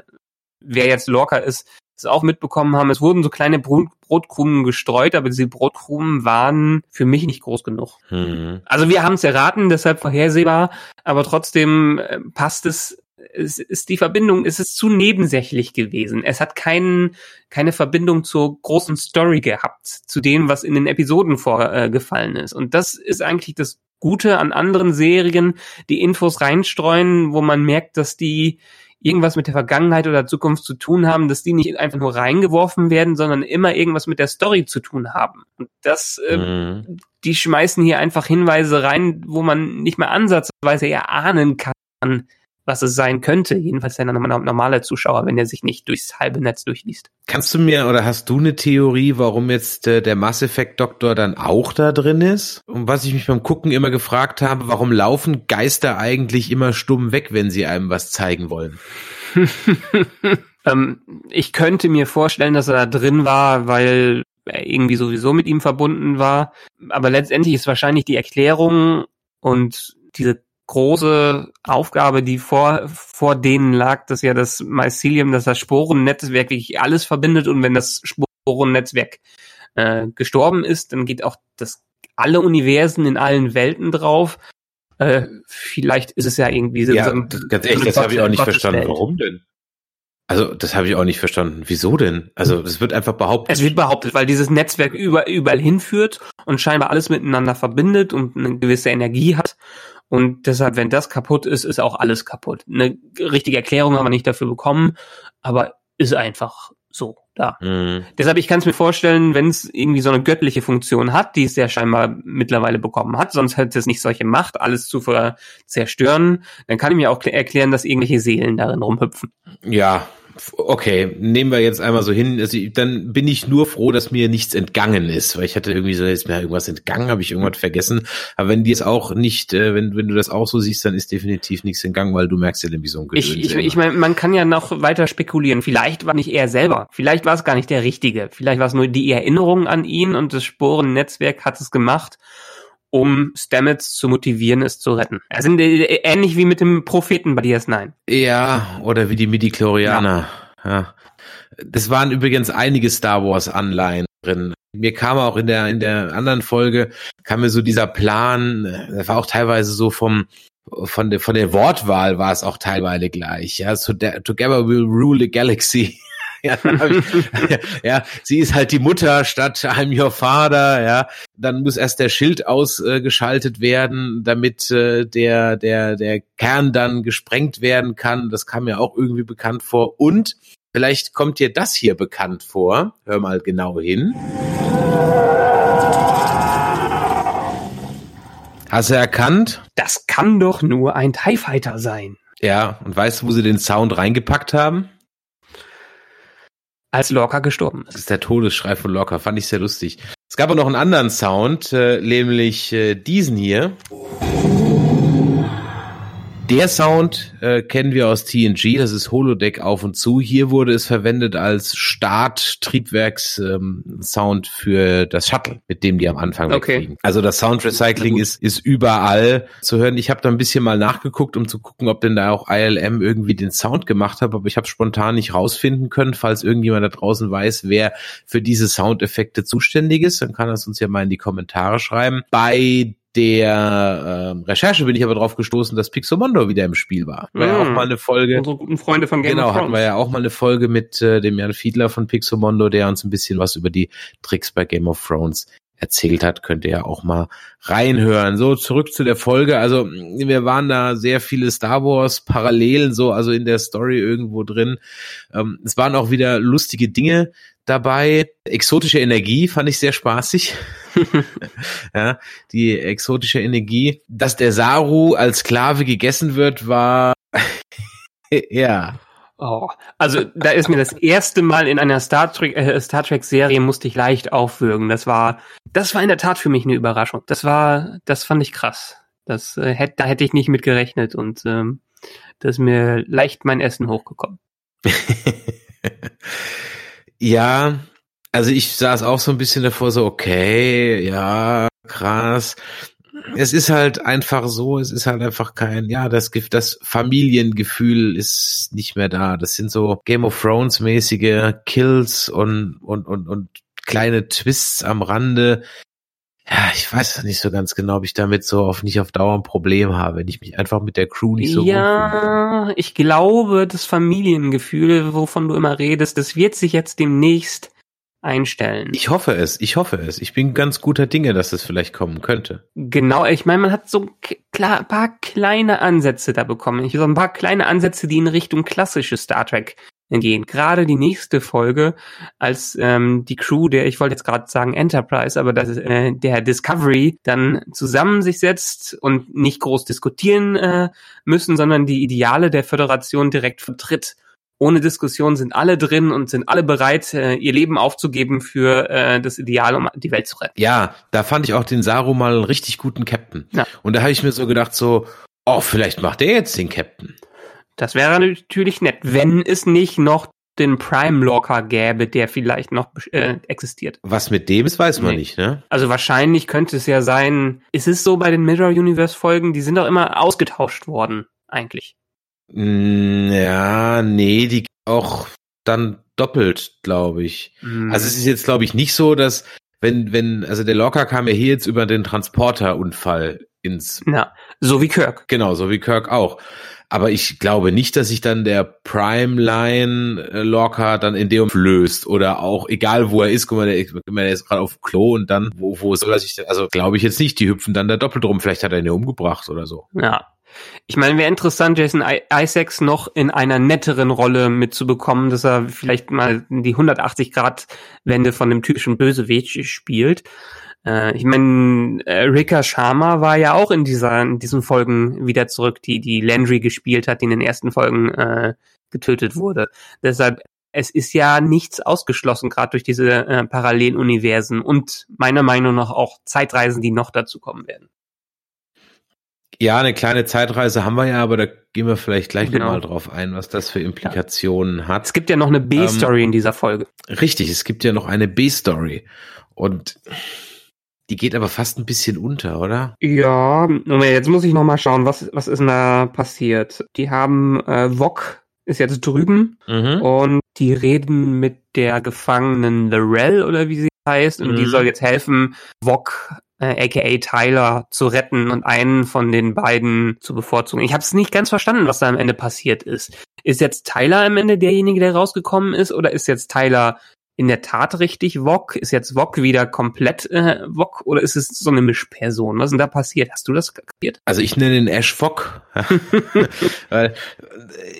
wer jetzt Lorca ist, das auch mitbekommen haben. Es wurden so kleine Brot Brotkrumen gestreut, aber diese Brotkrumen waren für mich nicht groß genug. Mhm. Also wir haben es erraten, deshalb vorhersehbar, aber trotzdem äh, passt es. Es ist die Verbindung, es ist zu nebensächlich gewesen. Es hat keinen, keine Verbindung zur großen Story gehabt, zu dem, was in den Episoden vorgefallen ist. Und das ist eigentlich das gute an anderen Serien, die Infos reinstreuen, wo man merkt, dass die irgendwas mit der Vergangenheit oder Zukunft zu tun haben, dass die nicht einfach nur reingeworfen werden, sondern immer irgendwas mit der Story zu tun haben. Und das, äh, mhm. die schmeißen hier einfach Hinweise rein, wo man nicht mehr ansatzweise erahnen kann, was es sein könnte. Jedenfalls ein normaler Zuschauer, wenn er sich nicht durchs halbe Netz durchliest. Kannst du mir oder hast du eine Theorie, warum jetzt äh, der Mass Effect Doktor dann auch da drin ist? Und was ich mich beim Gucken immer gefragt habe, warum laufen Geister eigentlich immer stumm weg, wenn sie einem was zeigen wollen? ähm, ich könnte mir vorstellen, dass er da drin war, weil er irgendwie sowieso mit ihm verbunden war. Aber letztendlich ist wahrscheinlich die Erklärung und diese große Aufgabe, die vor, vor denen lag, dass ja das Mycelium, dass das Sporennetzwerk wirklich alles verbindet und wenn das Sporennetzwerk äh, gestorben ist, dann geht auch das alle Universen in allen Welten drauf. Äh, vielleicht ist es ja irgendwie so. Ja, so ganz ehrlich, das habe ich auch nicht verstanden. Warum denn? Also, das habe ich auch nicht verstanden. Wieso denn? Also, das wird einfach behauptet. Es wird behauptet, weil dieses Netzwerk über, überall hinführt und scheinbar alles miteinander verbindet und eine gewisse Energie hat. Und deshalb, wenn das kaputt ist, ist auch alles kaputt. Eine richtige Erklärung haben wir nicht dafür bekommen, aber ist einfach so da. Mhm. Deshalb, ich kann es mir vorstellen, wenn es irgendwie so eine göttliche Funktion hat, die es ja scheinbar mittlerweile bekommen hat, sonst hätte es nicht solche Macht, alles zu zerstören, dann kann ich mir auch erklären, dass irgendwelche Seelen darin rumhüpfen. Ja, Okay, nehmen wir jetzt einmal so hin. Also dann bin ich nur froh, dass mir nichts entgangen ist, weil ich hatte irgendwie so, ist mir irgendwas entgangen, habe ich irgendwas vergessen. Aber wenn die es auch nicht, äh, wenn, wenn du das auch so siehst, dann ist definitiv nichts entgangen, weil du merkst ja nämlich so ein Gedöns Ich, ich, ich meine, man kann ja noch weiter spekulieren. Vielleicht war nicht er selber. Vielleicht war es gar nicht der Richtige. Vielleicht war es nur die Erinnerung an ihn und das Sporennetzwerk hat es gemacht um Stamets zu motivieren, es zu retten. Also ähnlich wie mit dem Propheten bei DS9. Ja, oder wie die Midi-Chlorianer. Ja. ja. Das waren übrigens einige Star Wars Anleihen drin. Mir kam auch in der, in der anderen Folge, kam mir so dieser Plan, das war auch teilweise so vom, von der, von der Wortwahl war es auch teilweise gleich. Ja, so together we'll rule the galaxy. ja, ich, ja, sie ist halt die Mutter statt I'm your father, ja. Dann muss erst der Schild ausgeschaltet äh, werden, damit äh, der, der, der Kern dann gesprengt werden kann. Das kam mir auch irgendwie bekannt vor. Und vielleicht kommt dir das hier bekannt vor. Hör mal genau hin. Hast du erkannt? Das kann doch nur ein TIE Fighter sein. Ja, und weißt du, wo sie den Sound reingepackt haben? Als Lorca gestorben ist. Das ist der Todesschrei von Lorca, fand ich sehr lustig. Es gab auch noch einen anderen Sound, äh, nämlich äh, diesen hier. Der Sound äh, kennen wir aus TNG, das ist Holodeck auf und zu. Hier wurde es verwendet als Start-Triebwerks-Sound ähm, für das Shuttle, mit dem die am Anfang okay. wegfliegen. Also das Sound-Recycling ist, ist überall zu hören. Ich habe da ein bisschen mal nachgeguckt, um zu gucken, ob denn da auch ILM irgendwie den Sound gemacht hat, aber ich habe spontan nicht rausfinden können. Falls irgendjemand da draußen weiß, wer für diese Soundeffekte zuständig ist, dann kann er es uns ja mal in die Kommentare schreiben. Bei der ähm, Recherche bin ich aber drauf gestoßen, dass Pixomondo wieder im Spiel war. War ja auch mm. mal eine Folge. Unsere guten Freunde von Game genau, of Thrones. Genau, hatten wir ja auch mal eine Folge mit äh, dem Jan Fiedler von Pixomondo, der uns ein bisschen was über die Tricks bei Game of Thrones erzählt hat, könnt ihr ja auch mal reinhören. So, zurück zu der Folge. Also, wir waren da sehr viele Star Wars Parallelen so, also in der Story irgendwo drin. Ähm, es waren auch wieder lustige Dinge dabei. Exotische Energie fand ich sehr spaßig. ja, die exotische Energie. Dass der Saru als Sklave gegessen wird, war ja. Oh, also da ist mir das erste Mal in einer Star Trek äh, Star Trek Serie musste ich leicht aufwürgen. Das war das war in der Tat für mich eine Überraschung. Das war das fand ich krass. Das äh, hätte da hätte ich nicht mit gerechnet und ähm, da ist mir leicht mein Essen hochgekommen. ja, also ich saß auch so ein bisschen davor, so, okay, ja, krass. Es ist halt einfach so, es ist halt einfach kein, ja, das, das Familiengefühl ist nicht mehr da. Das sind so Game of Thrones mäßige Kills und, und, und, und kleine Twists am Rande. Ja, ich weiß nicht so ganz genau, ob ich damit so auf nicht auf Dauer ein Problem habe, wenn ich mich einfach mit der Crew nicht so Ja, ich glaube, das Familiengefühl, wovon du immer redest, das wird sich jetzt demnächst einstellen. Ich hoffe es, ich hoffe es. Ich bin ganz guter Dinge, dass es vielleicht kommen könnte. Genau, ich meine, man hat so klar, ein paar kleine Ansätze da bekommen. Ich so ein paar kleine Ansätze, die in Richtung klassische Star Trek gehen. Gerade die nächste Folge, als ähm, die Crew der, ich wollte jetzt gerade sagen Enterprise, aber das ist, äh, der Discovery dann zusammen sich setzt und nicht groß diskutieren äh, müssen, sondern die Ideale der Föderation direkt vertritt ohne Diskussion sind alle drin und sind alle bereit, äh, ihr Leben aufzugeben für äh, das Ideal, um die Welt zu retten. Ja, da fand ich auch den Saru mal einen richtig guten Captain. Ja. Und da habe ich mir so gedacht, so, oh, vielleicht macht der jetzt den Captain. Das wäre natürlich nett, wenn es nicht noch den Prime Locker gäbe, der vielleicht noch äh, existiert. Was mit dem ist, weiß man nee. nicht, ne? Also wahrscheinlich könnte es ja sein, ist es so bei den Mirror Universe Folgen, die sind doch immer ausgetauscht worden, eigentlich. Mm, ja, nee, die auch dann doppelt, glaube ich. Mhm. Also es ist jetzt, glaube ich, nicht so, dass wenn, wenn, also der Locker kam ja hier jetzt über den Transporterunfall ins. Ja, so wie Kirk. Genau, so wie Kirk auch. Aber ich glaube nicht, dass sich dann der Prime Line äh, dann in dem löst oder auch egal wo er ist, guck mal, der, der ist gerade auf Klo und dann wo, wo soll er sich denn, also glaube ich jetzt nicht, die hüpfen dann da doppelt rum, vielleicht hat er ihn ja umgebracht oder so. Ja, ich meine, wäre interessant, Jason Isaacs noch in einer netteren Rolle mitzubekommen, dass er vielleicht mal die 180-Grad-Wende von dem typischen Bösewicht spielt. Äh, ich meine, äh, Rika Sharma war ja auch in dieser, in diesen Folgen wieder zurück, die, die Landry gespielt hat, die in den ersten Folgen äh, getötet wurde. Deshalb, es ist ja nichts ausgeschlossen, gerade durch diese äh, Paralleluniversen und meiner Meinung nach auch Zeitreisen, die noch dazu kommen werden. Ja, eine kleine Zeitreise haben wir ja, aber da gehen wir vielleicht gleich genau. nochmal drauf ein, was das für Implikationen ja. hat. Es gibt ja noch eine B-Story ähm, in dieser Folge. Richtig, es gibt ja noch eine B-Story. Und die geht aber fast ein bisschen unter, oder? Ja, jetzt muss ich nochmal schauen, was, was ist denn da passiert? Die haben, äh, Wok ist jetzt drüben mhm. und die reden mit der Gefangenen Lorel oder wie sie heißt und mhm. die soll jetzt helfen, äh, aka Tyler zu retten und einen von den beiden zu bevorzugen. Ich habe es nicht ganz verstanden, was da am Ende passiert ist. Ist jetzt Tyler am Ende derjenige, der rausgekommen ist, oder ist jetzt Tyler in der Tat richtig Wok? Ist jetzt Wok wieder komplett äh, Wok oder ist es so eine Mischperson? Was ist denn da passiert? Hast du das kapiert? Also ich nenne ihn Ash Wok. weil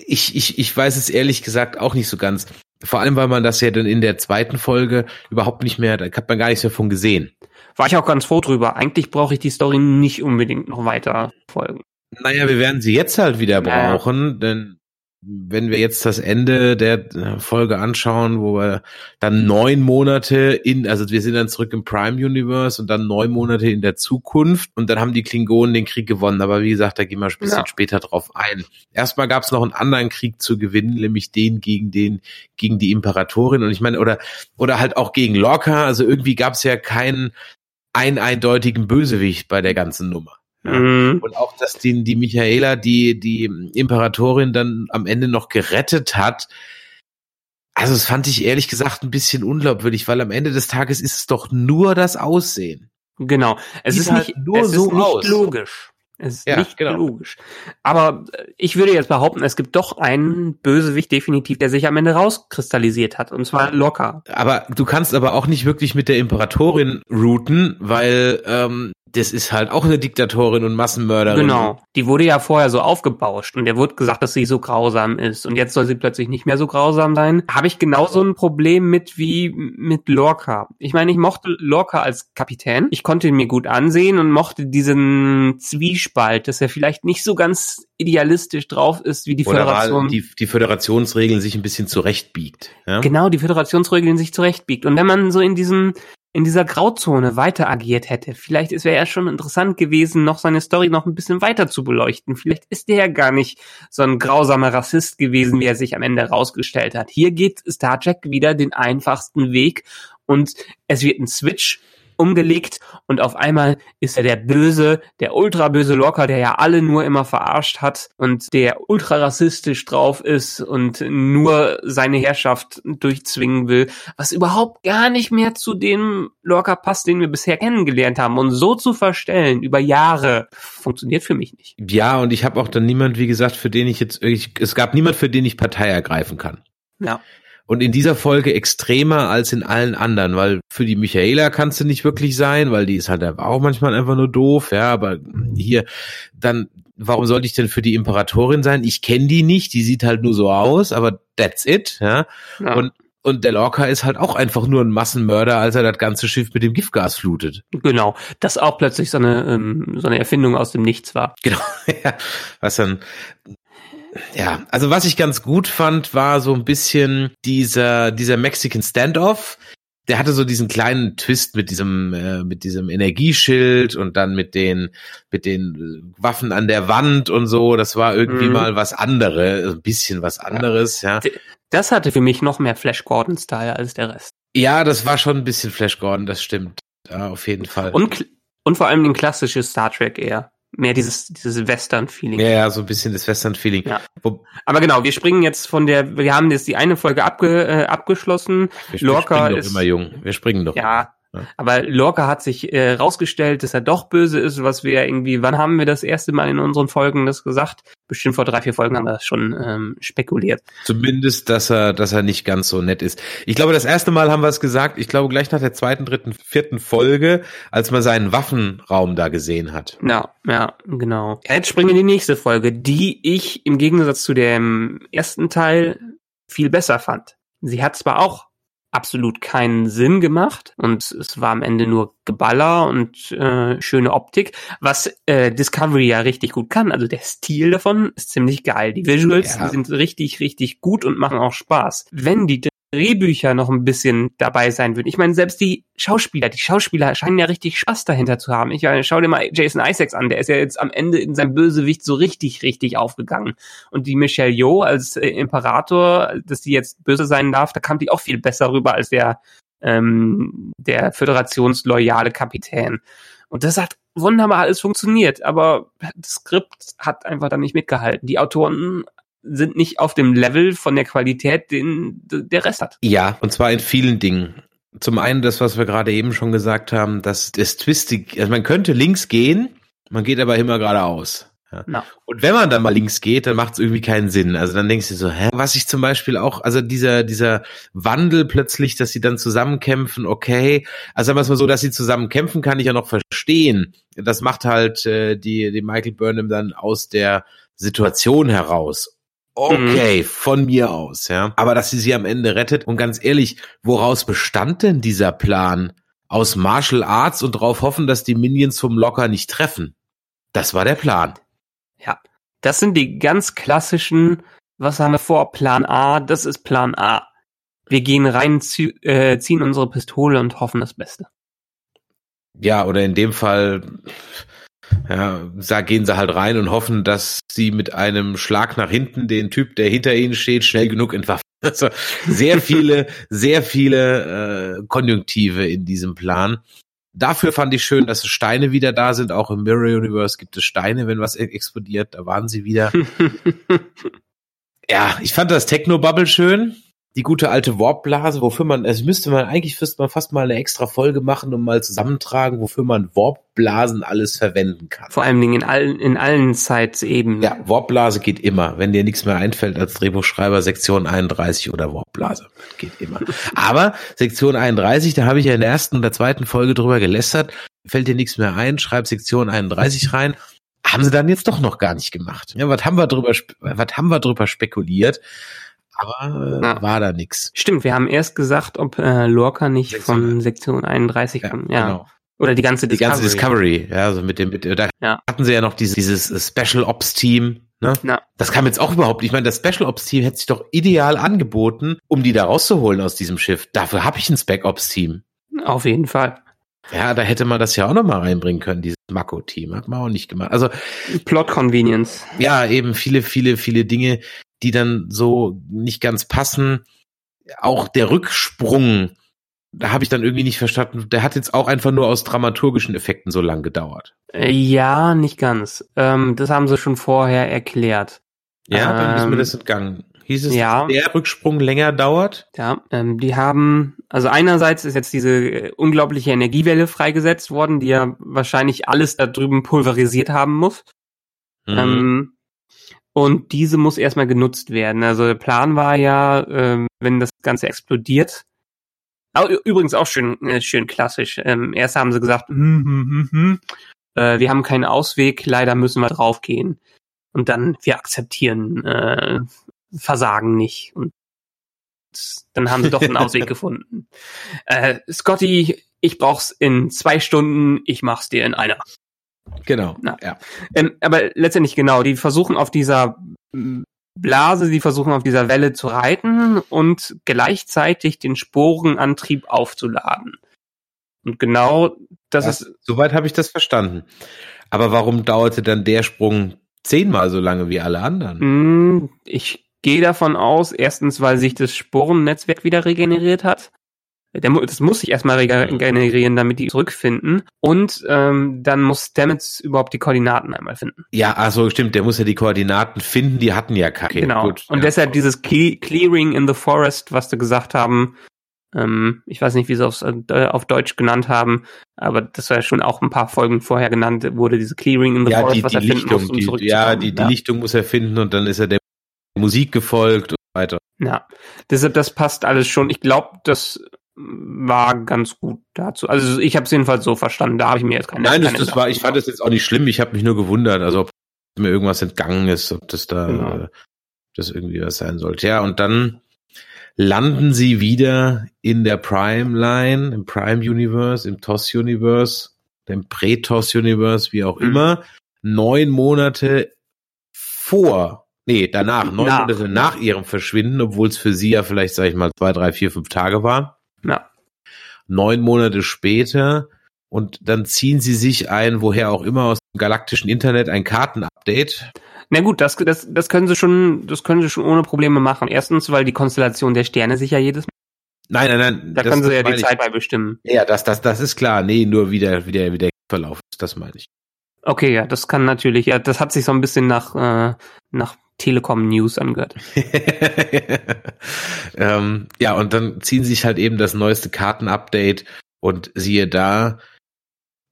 ich, ich, ich weiß es ehrlich gesagt auch nicht so ganz. Vor allem, weil man das ja dann in der zweiten Folge überhaupt nicht mehr, da hat man gar nichts mehr von gesehen. War ich auch ganz froh drüber. Eigentlich brauche ich die Story nicht unbedingt noch weiter folgen. Naja, wir werden sie jetzt halt wieder brauchen, denn wenn wir jetzt das Ende der Folge anschauen, wo wir dann neun Monate in, also wir sind dann zurück im Prime Universe und dann neun Monate in der Zukunft und dann haben die Klingonen den Krieg gewonnen. Aber wie gesagt, da gehen wir ein bisschen ja. später drauf ein. Erstmal gab es noch einen anderen Krieg zu gewinnen, nämlich den gegen den, gegen die Imperatorin und ich meine, oder, oder halt auch gegen Lorca. Also irgendwie gab es ja keinen einen eindeutigen Bösewicht bei der ganzen Nummer. Ja. Mhm. Und auch, dass die, die Michaela, die, die Imperatorin dann am Ende noch gerettet hat. Also, das fand ich ehrlich gesagt ein bisschen unglaubwürdig, weil am Ende des Tages ist es doch nur das Aussehen. Genau. Es Sieht ist halt nicht, nur es so ist nicht aus. logisch. Es ist ja, nicht genau. logisch. Aber äh, ich würde jetzt behaupten, es gibt doch einen Bösewicht definitiv, der sich am Ende rauskristallisiert hat. Und zwar locker. Aber du kannst aber auch nicht wirklich mit der Imperatorin routen, weil ähm, das ist halt auch eine Diktatorin und Massenmörderin. Genau. Die wurde ja vorher so aufgebauscht und der wurde gesagt, dass sie so grausam ist und jetzt soll sie plötzlich nicht mehr so grausam sein. Habe ich genauso ein Problem mit wie mit Lorca. Ich meine, ich mochte Lorca als Kapitän. Ich konnte ihn mir gut ansehen und mochte diesen Zwiespalt, dass er vielleicht nicht so ganz idealistisch drauf ist, wie die Oder Föderation. Die, die Föderationsregeln sich ein bisschen zurechtbiegt. Ja? Genau, die Föderationsregeln sich zurechtbiegt. Und wenn man so in diesem in dieser Grauzone weiter agiert hätte. Vielleicht wäre ja schon interessant gewesen, noch seine Story noch ein bisschen weiter zu beleuchten. Vielleicht ist er ja gar nicht so ein grausamer Rassist gewesen, wie er sich am Ende herausgestellt hat. Hier geht Star Trek wieder den einfachsten Weg und es wird ein Switch umgelegt und auf einmal ist er der böse, der ultra böse Locker, der ja alle nur immer verarscht hat und der ultra rassistisch drauf ist und nur seine Herrschaft durchzwingen will, was überhaupt gar nicht mehr zu dem Locker passt, den wir bisher kennengelernt haben und so zu verstellen über Jahre funktioniert für mich nicht. Ja, und ich habe auch dann niemand, wie gesagt, für den ich jetzt ich, es gab niemand, für den ich Partei ergreifen kann. Ja. Und in dieser Folge extremer als in allen anderen, weil für die Michaela kannst du nicht wirklich sein, weil die ist halt auch manchmal einfach nur doof, ja, aber hier dann, warum sollte ich denn für die Imperatorin sein? Ich kenne die nicht, die sieht halt nur so aus, aber that's it, ja. Ja. Und und der Lorca ist halt auch einfach nur ein Massenmörder, als er das ganze Schiff mit dem Giftgas flutet. Genau, das auch plötzlich so eine, ähm, so eine Erfindung aus dem Nichts war. Genau, ja. Was dann, ja, also was ich ganz gut fand, war so ein bisschen dieser, dieser Mexican Standoff. Der hatte so diesen kleinen Twist mit diesem, äh, mit diesem Energieschild und dann mit den, mit den Waffen an der Wand und so. Das war irgendwie Mhm. mal was anderes, ein bisschen was anderes, ja. Das hatte für mich noch mehr Flash Gordon-Style als der Rest. Ja, das war schon ein bisschen Flash Gordon, das stimmt. Ja, auf jeden Fall. Und, und vor allem den klassisches Star Trek eher. Mehr dieses, dieses Western-Feeling. ja, ja, so ein bisschen das Western-Feeling. Ja. Aber genau, wir springen jetzt von der, wir haben jetzt die eine Folge abge, äh, abgeschlossen. wir, wir Lorca springen doch ist- immer jung. Wir springen doch. Ja. Ja. Aber Lorca hat sich äh, rausgestellt, dass er doch böse ist, was wir irgendwie, wann haben wir das erste Mal in unseren Folgen das gesagt? Bestimmt vor drei, vier Folgen haben wir das schon ähm, spekuliert. Zumindest, dass er, dass er nicht ganz so nett ist. Ich glaube, das erste Mal haben wir es gesagt, ich glaube gleich nach der zweiten, dritten, vierten Folge, als man seinen Waffenraum da gesehen hat. Ja, ja, genau. Jetzt springen wir in die nächste Folge, die ich im Gegensatz zu dem ersten Teil viel besser fand. Sie hat zwar auch absolut keinen Sinn gemacht und es war am Ende nur Geballer und äh, schöne Optik, was äh, Discovery ja richtig gut kann. Also der Stil davon ist ziemlich geil. Die Visuals Ja. sind richtig, richtig gut und machen auch Spaß. Wenn die Drehbücher noch ein bisschen dabei sein würden. Ich meine, selbst die Schauspieler, die Schauspieler scheinen ja richtig Spaß dahinter zu haben. Ich meine, schau dir mal Jason Isaacs an, der ist ja jetzt am Ende in seinem Bösewicht so richtig, richtig aufgegangen. Und die Michelle Yeoh als äh, Imperator, dass die jetzt böse sein darf, da kam die auch viel besser rüber als der, ähm, der föderationsloyale Kapitän. Und das hat wunderbar alles funktioniert, aber das Skript hat einfach dann nicht mitgehalten. Die Autoren sind nicht auf dem Level von der Qualität, den der Rest hat. Ja, und zwar in vielen Dingen. Zum einen das, was wir gerade eben schon gesagt haben, dass das Twistig, also man könnte links gehen, man geht aber immer geradeaus. Ja. Na. Und wenn man dann mal links geht, dann macht es irgendwie keinen Sinn. Also dann denkst du so, hä? Was ich zum Beispiel auch, also dieser, dieser Wandel plötzlich, dass sie dann zusammenkämpfen, okay. Also sagen wir es mal so, dass sie zusammen kämpfen, kann ich ja noch verstehen. Das macht halt äh, die, die Michael Burnham dann aus der Situation heraus. Okay, von mir aus, ja. Aber dass sie sie am Ende rettet und ganz ehrlich, woraus bestand denn dieser Plan? Aus Martial Arts und darauf hoffen, dass die Minions vom Locker nicht treffen. Das war der Plan. Ja, das sind die ganz klassischen, was haben wir vor, Plan A, das ist Plan A. Wir gehen rein, zie- äh, ziehen unsere Pistole und hoffen das Beste. Ja, oder in dem Fall, ja, da gehen sie halt rein und hoffen, dass sie mit einem Schlag nach hinten den Typ, der hinter ihnen steht, schnell genug entwaffnen. Also sehr viele, sehr viele äh, Konjunktive in diesem Plan. Dafür fand ich schön, dass Steine wieder da sind. Auch im Mirror Universe gibt es Steine, wenn was e- explodiert. Da waren sie wieder. Ja, ich fand das Techno-Bubble schön. Die gute alte Warpblase, wofür man, es müsste man, eigentlich müsste man fast mal eine extra Folge machen und mal zusammentragen, wofür man Warpblasen alles verwenden kann. Vor allen Dingen in allen, in allen Zeitsebenen. Ja, Warpblase geht immer. Wenn dir nichts mehr einfällt als Drehbuchschreiber, Sektion 31 oder Warpblase. Geht immer. Aber Sektion 31, da habe ich ja in der ersten und der zweiten Folge drüber gelästert. Fällt dir nichts mehr ein, schreib Sektion 31 rein. Haben sie dann jetzt doch noch gar nicht gemacht. Ja, was haben wir drüber, was haben wir drüber spekuliert? Aber äh, Ja. war da nix. Stimmt, wir haben erst gesagt, ob äh, Lorca nicht Sektion- von Sektion 31 kommt. Ja, genau. Oder die ganze Die Discovery. ganze Discovery, ja, also mit dem, mit, da Ja. hatten sie ja noch dieses, dieses äh, Special Ops Team, ne? Na, Das kam jetzt auch überhaupt. Ich meine, das Special Ops Team hätte sich doch ideal angeboten, um die da rauszuholen aus diesem Schiff. Dafür habe ich ein Spec Ops Team. auf jeden Fall. Ja, da hätte man das ja auch noch mal reinbringen können, dieses Mako Team. Hat man auch nicht gemacht. Also Plot Convenience. ja, eben viele, viele, viele Dinge, die dann so nicht ganz passen. Auch der Rücksprung, da habe ich dann irgendwie nicht verstanden. Der hat jetzt auch einfach nur aus dramaturgischen Effekten so lang gedauert. Äh, ja, nicht ganz. Ähm, das haben sie schon vorher erklärt. Ja, dann ist mir Ähm, das entgangen. Hieß es, ja. dass der Rücksprung länger dauert? Ja, ähm, die haben, also einerseits ist jetzt diese äh, unglaubliche Energiewelle freigesetzt worden, die ja wahrscheinlich alles da drüben pulverisiert haben muss. Mhm. Ähm, Und diese muss erstmal genutzt werden. Also der Plan war ja, ähm, wenn das Ganze explodiert. Oh, übrigens auch schön, äh, schön klassisch. Ähm, erst haben sie gesagt, hm, hm, hm, hm, äh, wir haben keinen Ausweg, leider müssen wir draufgehen. Und dann, wir akzeptieren äh, Versagen nicht. Und dann haben sie doch einen Ausweg gefunden. Äh, Scotty, ich brauch's in zwei Stunden, ich mach's dir in einer. Genau. Na, ja. Ähm, aber letztendlich genau, die versuchen auf dieser Blase, die versuchen auf dieser Welle zu reiten und gleichzeitig den Sporenantrieb aufzuladen. Und genau das Ja, ist, Soweit habe ich das verstanden. Aber warum dauerte dann der Sprung zehnmal so lange wie alle anderen? mh, ich gehe davon aus, erstens, weil sich das Sporennetzwerk wieder regeneriert hat. Der, das muss sich erstmal regenerieren, damit die zurückfinden. Und ähm, dann muss Stamets überhaupt die Koordinaten einmal finden. Ja, ach so, stimmt. Der muss ja die Koordinaten finden. Die hatten ja keine. genau. Gut, und ja. deshalb dieses Cle Clearing in the Forest, was du gesagt haben, ähm, ich weiß nicht, wie sie es auf, äh, auf Deutsch genannt haben, aber das war ja schon auch ein paar Folgen vorher genannt, wurde diese Clearing in the ja, Forest, die, was die er finden Lichtung, muss, um die, ja, die, die Lichtung muss er finden und dann ist er der Musik gefolgt und so weiter. Ja, deshalb das passt alles schon. Ich glaube, das war ganz gut dazu. Also ich habe es jedenfalls so verstanden. Da habe ich mir jetzt keine. Nein, das, keine das war, ich fand das jetzt auch nicht schlimm. Ich habe mich nur gewundert, also ob mir irgendwas entgangen ist, ob das da Genau. äh, das irgendwie was sein sollte. Ja, und dann landen sie wieder in der Prime Line, im Prime Universe, im TOS Universe, dem Pre-TOS Universe, wie auch Mhm. immer, neun Monate vor, nee, danach, neun. Monate nach ihrem Verschwinden, obwohl es für sie ja vielleicht, sag ich mal, zwei, drei, vier, fünf Tage waren Ja, neun Monate später und dann ziehen sie sich ein, woher auch immer aus dem galaktischen Internet ein Kartenupdate. na gut, das, das, das können sie schon, das können sie schon ohne Probleme machen. Erstens, weil die Konstellation der Sterne sich ja jedes Mal, Nein, nein, nein. da das- können sie ja die ich. Zeit bei bestimmen. Ja, das, das, das ist klar. Nee, nur wie der, wie der, wie der Verlauf ist, das meine ich. Okay, ja, das kann natürlich, ja, das hat sich so ein bisschen nach, äh, nach Telekom News angehört. ähm, ja, und dann ziehen sich halt eben das neueste Kartenupdate und siehe da,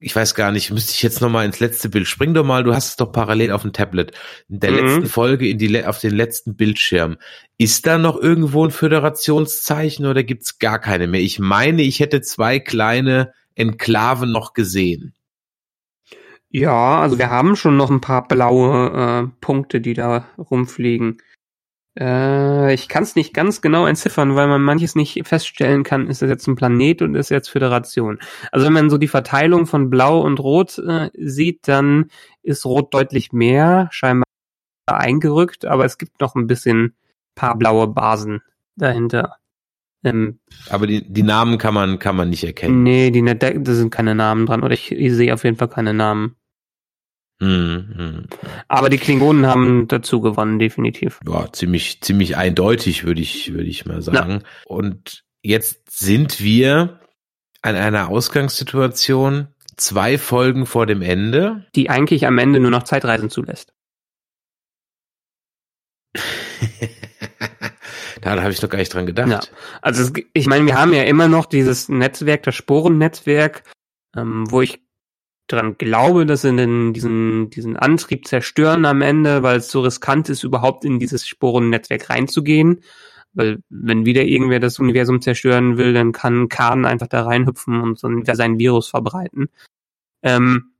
ich weiß gar nicht, müsste ich jetzt noch mal ins letzte Bild. Spring doch mal, du hast es doch parallel auf dem Tablet. In der Mhm. letzten Folge in die, auf den letzten Bildschirm. Ist da noch irgendwo ein Föderationszeichen oder gibt's gar keine mehr? Ich meine, ich hätte zwei kleine Enklaven noch gesehen. Ja, also wir haben schon noch ein paar blaue äh, Punkte, die da rumfliegen. Äh, ich kann es nicht ganz genau entziffern, weil man manches nicht feststellen kann, ist das jetzt ein Planet und ist jetzt Föderation. Also wenn man so die Verteilung von Blau und Rot äh, sieht, dann ist Rot deutlich mehr, scheinbar eingerückt, aber es gibt noch ein bisschen paar blaue Basen dahinter. Ähm, Aber die, die Namen kann man, kann man nicht erkennen. nee, die, da sind keine Namen dran, oder ich, ich sehe auf jeden Fall keine Namen. Hm, hm. Aber die Klingonen haben dazu gewonnen, definitiv. ja, ziemlich, ziemlich eindeutig, würde ich, würde ich mal sagen. Und jetzt sind wir an einer Ausgangssituation, zwei Folgen vor dem Ende. Die eigentlich am Ende nur noch Zeitreisen zulässt. da habe ich noch gar nicht dran gedacht. Ja. Also es, ich meine, wir haben ja immer noch dieses Netzwerk, das Sporennetzwerk, ähm, wo ich dran glaube, dass sie den, diesen, diesen Antrieb zerstören am Ende, weil es so riskant ist, überhaupt in dieses Sporennetzwerk reinzugehen. Weil wenn wieder irgendwer das Universum zerstören will, dann kann Khan einfach da reinhüpfen und so sein Virus verbreiten. Ähm,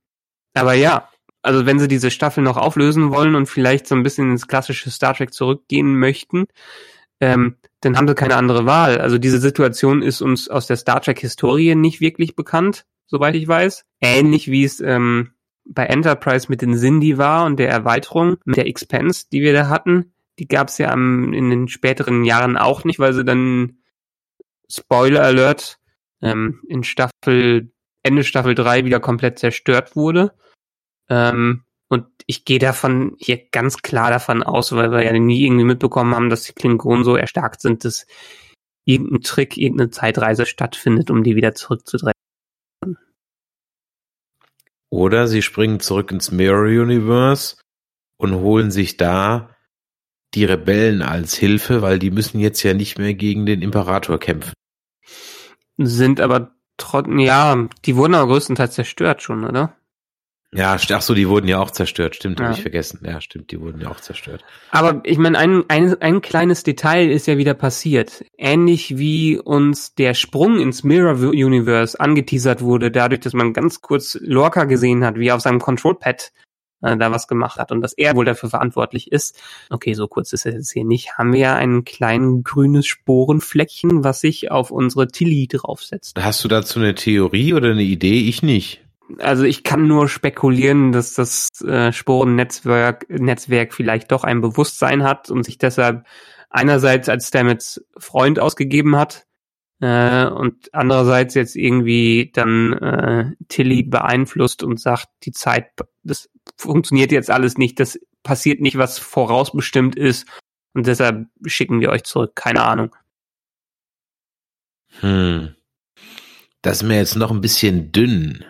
aber ja, also wenn sie diese Staffel noch auflösen wollen und vielleicht so ein bisschen ins klassische Star Trek zurückgehen möchten, ähm, dann haben sie keine andere Wahl. Also diese Situation ist uns aus der Star Trek Historie nicht wirklich bekannt, soweit ich weiß. Ähnlich wie es ähm, bei Enterprise mit den Sindhi war und der Erweiterung mit der Expense, die wir da hatten. Die gab es ja am, in den späteren Jahren auch nicht, weil sie dann Spoiler Alert ähm, in Staffel Ende Staffel 3 wieder komplett zerstört wurde. Ähm, und ich gehe davon hier ganz klar davon aus, weil wir ja nie irgendwie mitbekommen haben, dass die Klingonen so erstarkt sind, dass irgendein Trick, irgendeine Zeitreise stattfindet, um die wieder zurückzudrehen. Oder sie springen zurück ins Mirror Universe und holen sich da die Rebellen als Hilfe, weil die müssen jetzt ja nicht mehr gegen den Imperator kämpfen. Sind aber trotzdem, ja, die wurden aber größtenteils zerstört schon, oder? Ja, ach so, die wurden ja auch zerstört. Stimmt, Ja. habe ich vergessen. Ja, stimmt, die wurden ja auch zerstört. Aber ich meine, ein, ein, ein kleines Detail ist ja wieder passiert. Ähnlich wie uns der Sprung ins Mirror Universe angeteasert wurde, dadurch, dass man ganz kurz Lorca gesehen hat, wie er auf seinem Control Pad äh, da was gemacht hat und dass er wohl dafür verantwortlich ist. Okay, so kurz ist es jetzt hier nicht. Haben wir ja ein kleines grünes Sporenfleckchen, was sich auf unsere Tilly draufsetzt. Hast du dazu eine Theorie oder eine Idee? Ich nicht. Also ich kann nur spekulieren, dass das äh, Sporennetzwerk Netzwerk vielleicht doch ein Bewusstsein hat und sich deshalb einerseits als Stamets Freund ausgegeben hat äh, und andererseits jetzt irgendwie dann äh, Tilly beeinflusst und sagt, die Zeit, das funktioniert jetzt alles nicht, das passiert nicht, was vorausbestimmt ist und deshalb schicken wir euch zurück. Keine Ahnung. Hm. Das ist mir jetzt noch ein bisschen dünn.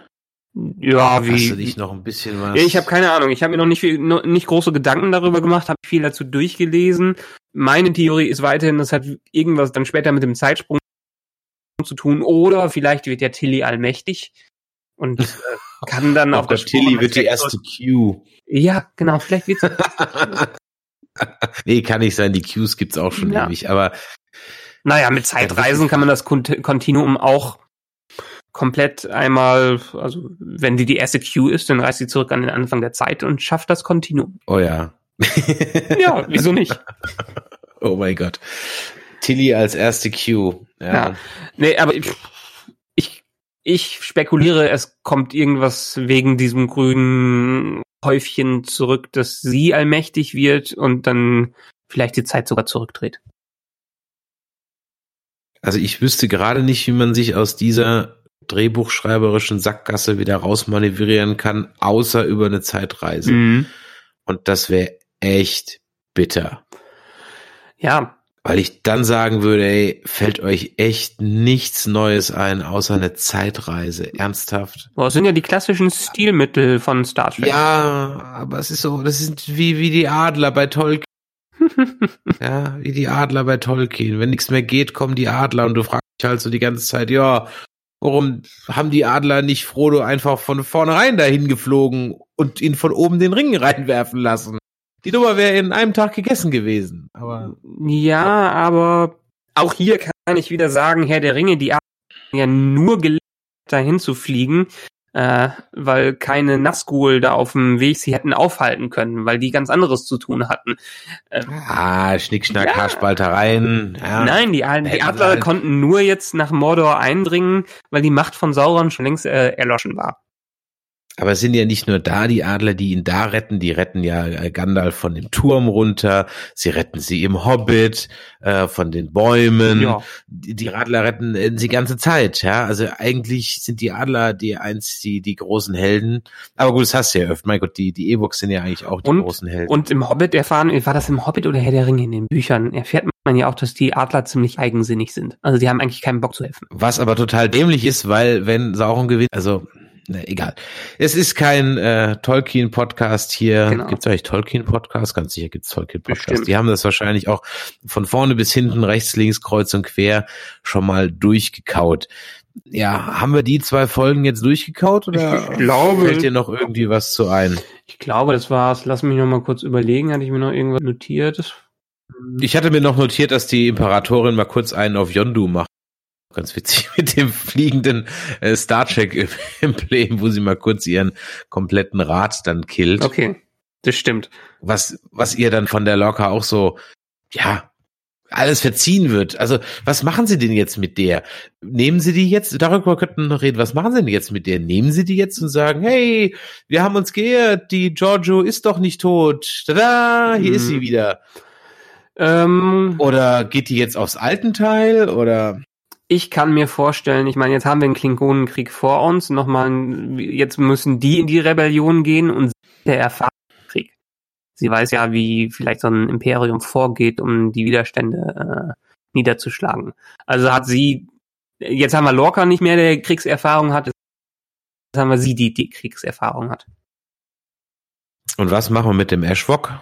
Ja, wie, Hast du nicht noch ein bisschen was? Ja, ich habe keine Ahnung. Ich habe mir noch nicht viel, noch nicht große Gedanken darüber gemacht, habe viel dazu durchgelesen. Meine Theorie ist weiterhin, das hat irgendwas dann später mit dem Zeitsprung zu tun oder vielleicht wird der Tilly allmächtig und äh, kann dann auf Auf der das Tilly wird die erste Q. Ja, genau. Vielleicht wird's nee, kann nicht sein. Die Qs gibt's auch schon Ja. ewig. Aber Naja, mit Zeitreisen kann man das Kont- Kontinuum auch komplett einmal, also wenn die die erste Q ist, dann reist sie zurück an den Anfang der Zeit und schafft das Kontinuum. oh ja. Ja, wieso nicht? Oh mein Gott. Tilly als erste Q. Ja. Ja. Nee, aber ich, ich, ich spekuliere, es kommt irgendwas wegen diesem grünen Häufchen zurück, dass sie allmächtig wird und dann vielleicht die Zeit sogar zurückdreht. Also ich wüsste gerade nicht, wie man sich aus dieser drehbuchschreiberischen Sackgasse wieder rausmanövrieren kann, außer über eine Zeitreise. Mhm. Und das wäre echt bitter. Ja, Weil ich dann sagen würde, ey, fällt euch echt nichts Neues ein, außer eine Zeitreise. Ernsthaft? boah, das sind ja die klassischen Stilmittel von Star Trek. Ja, aber es ist so, das ist wie, wie die Adler bei Tolkien. ja, wie die Adler bei Tolkien. Wenn nichts mehr geht, kommen die Adler und du fragst dich halt so die ganze Zeit, ja, warum haben die Adler nicht Frodo einfach von vornherein dahin geflogen und ihn von oben den Ring reinwerfen lassen? Die Nummer wäre in einem Tag gegessen gewesen. Aber Ja, aber auch hier kann ich wieder sagen, Herr der Ringe, die haben ja nur gelernt, dahin zu fliegen, äh, weil keine Nazgul da auf dem Weg sie hätten aufhalten können, weil die ganz anderes zu tun hatten. Äh, ah, Schnickschnack, Ja. Haarspaltereien. Ja. Nein, die, die Hätten Adler konnten nur jetzt nach Mordor eindringen, weil die Macht von Sauron schon längst äh, erloschen war. Aber es sind ja nicht nur da die Adler, die ihn da retten, die retten ja äh, Gandalf von dem Turm runter, sie retten sie im Hobbit, äh, von den Bäumen. Ja. Die, die Adler retten äh, die ganze Zeit, ja. Also eigentlich sind die Adler die eins, die, die großen Helden. Aber gut, das hast du ja öfter. Mein Gott, die, die E-Books sind ja eigentlich auch die Und- großen Helden. Und im Hobbit erfahren, war das im Hobbit oder Herr der Ringe in den Büchern, erfährt man ja auch, dass die Adler ziemlich eigensinnig sind. Also die haben eigentlich keinen Bock zu helfen. Was aber total dämlich ist, weil wenn Sauron gewinnt, also ne, egal. Es ist kein äh, Tolkien-Podcast hier. Genau. Gibt's eigentlich Tolkien-Podcast? Ganz sicher gibt's Tolkien-Podcast. Bestimmt. Die haben das wahrscheinlich auch von vorne bis hinten, rechts, links, kreuz und quer schon mal durchgekaut. Ja, haben wir die zwei Folgen jetzt durchgekaut oder Ich glaube- fällt dir noch irgendwie was zu ein? Ich glaube, das war's. Lass mich noch mal kurz überlegen. Hatte ich mir noch irgendwas notiert? Ich hatte mir noch notiert, dass die Imperatorin mal kurz einen auf Yondu macht. Ganz witzig mit dem fliegenden äh, Star Trek Emblem, wo sie mal kurz ihren kompletten Rat dann killt. Okay, das stimmt. Was, was ihr dann von der Lorca auch so, ja, alles verziehen wird. Also, was machen sie denn jetzt mit der? Nehmen sie die jetzt, darüber könnten wir noch reden, was machen sie denn jetzt mit der? Nehmen sie die jetzt und sagen, hey, wir haben uns geehrt, die Giorgio ist doch nicht tot. Tada, hier ist Mhm. sie wieder. Ähm, Oder geht die jetzt aufs alten Teil? Oder ich kann mir vorstellen, ich meine, jetzt haben wir einen Klingonenkrieg vor uns. Nochmal, jetzt müssen die in die Rebellion gehen und der Erfahrungskrieg. Sie weiß ja, wie vielleicht so ein Imperium vorgeht, um die Widerstände äh, niederzuschlagen. Also hat sie, jetzt haben wir Lorca nicht mehr, der Kriegserfahrung hat, jetzt haben wir sie, die die Kriegserfahrung hat. und was machen wir mit dem Ashwok?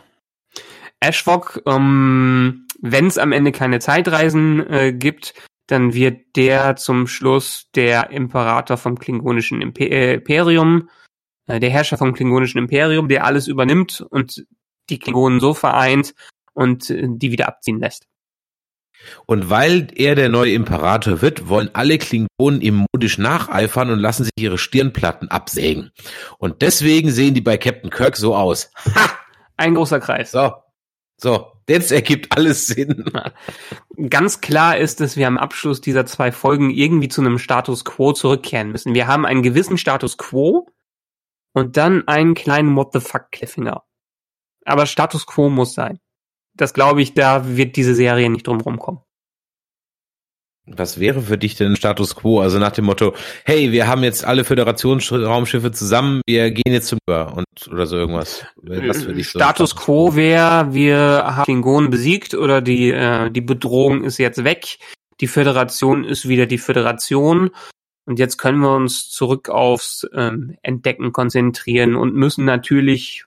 Ashwok, ähm, wenn es am Ende keine Zeitreisen äh, gibt, dann wird der zum Schluss der Imperator vom klingonischen äh, Imperium. äh, der Herrscher vom klingonischen Imperium, der alles übernimmt und die Klingonen so vereint und äh, die wieder abziehen lässt. Und weil er der neue Imperator wird, wollen alle Klingonen ihm modisch nacheifern und lassen sich ihre Stirnplatten absägen. Und deswegen sehen die bei Captain Kirk so aus. Ha! Ein großer Kreis. So, so, jetzt ergibt alles Sinn. Ganz klar ist, dass wir am Abschluss dieser zwei Folgen irgendwie zu einem Status Quo zurückkehren müssen. Wir haben einen gewissen Status Quo und dann einen kleinen What the fuck Cliffhanger. Aber Status Quo muss sein. Das glaube ich, da wird diese Serie nicht drum rumkommen. Was wäre für dich denn Status Quo? Also nach dem Motto, hey, wir haben jetzt alle Föderationsraumschiffe zusammen, wir gehen jetzt zum Über und oder so irgendwas. Was für dich so Status Quo wäre, wir haben Klingonen besiegt oder die, äh, die Bedrohung ist jetzt weg, die Föderation ist wieder die Föderation und jetzt können wir uns zurück aufs ähm, Entdecken konzentrieren und müssen natürlich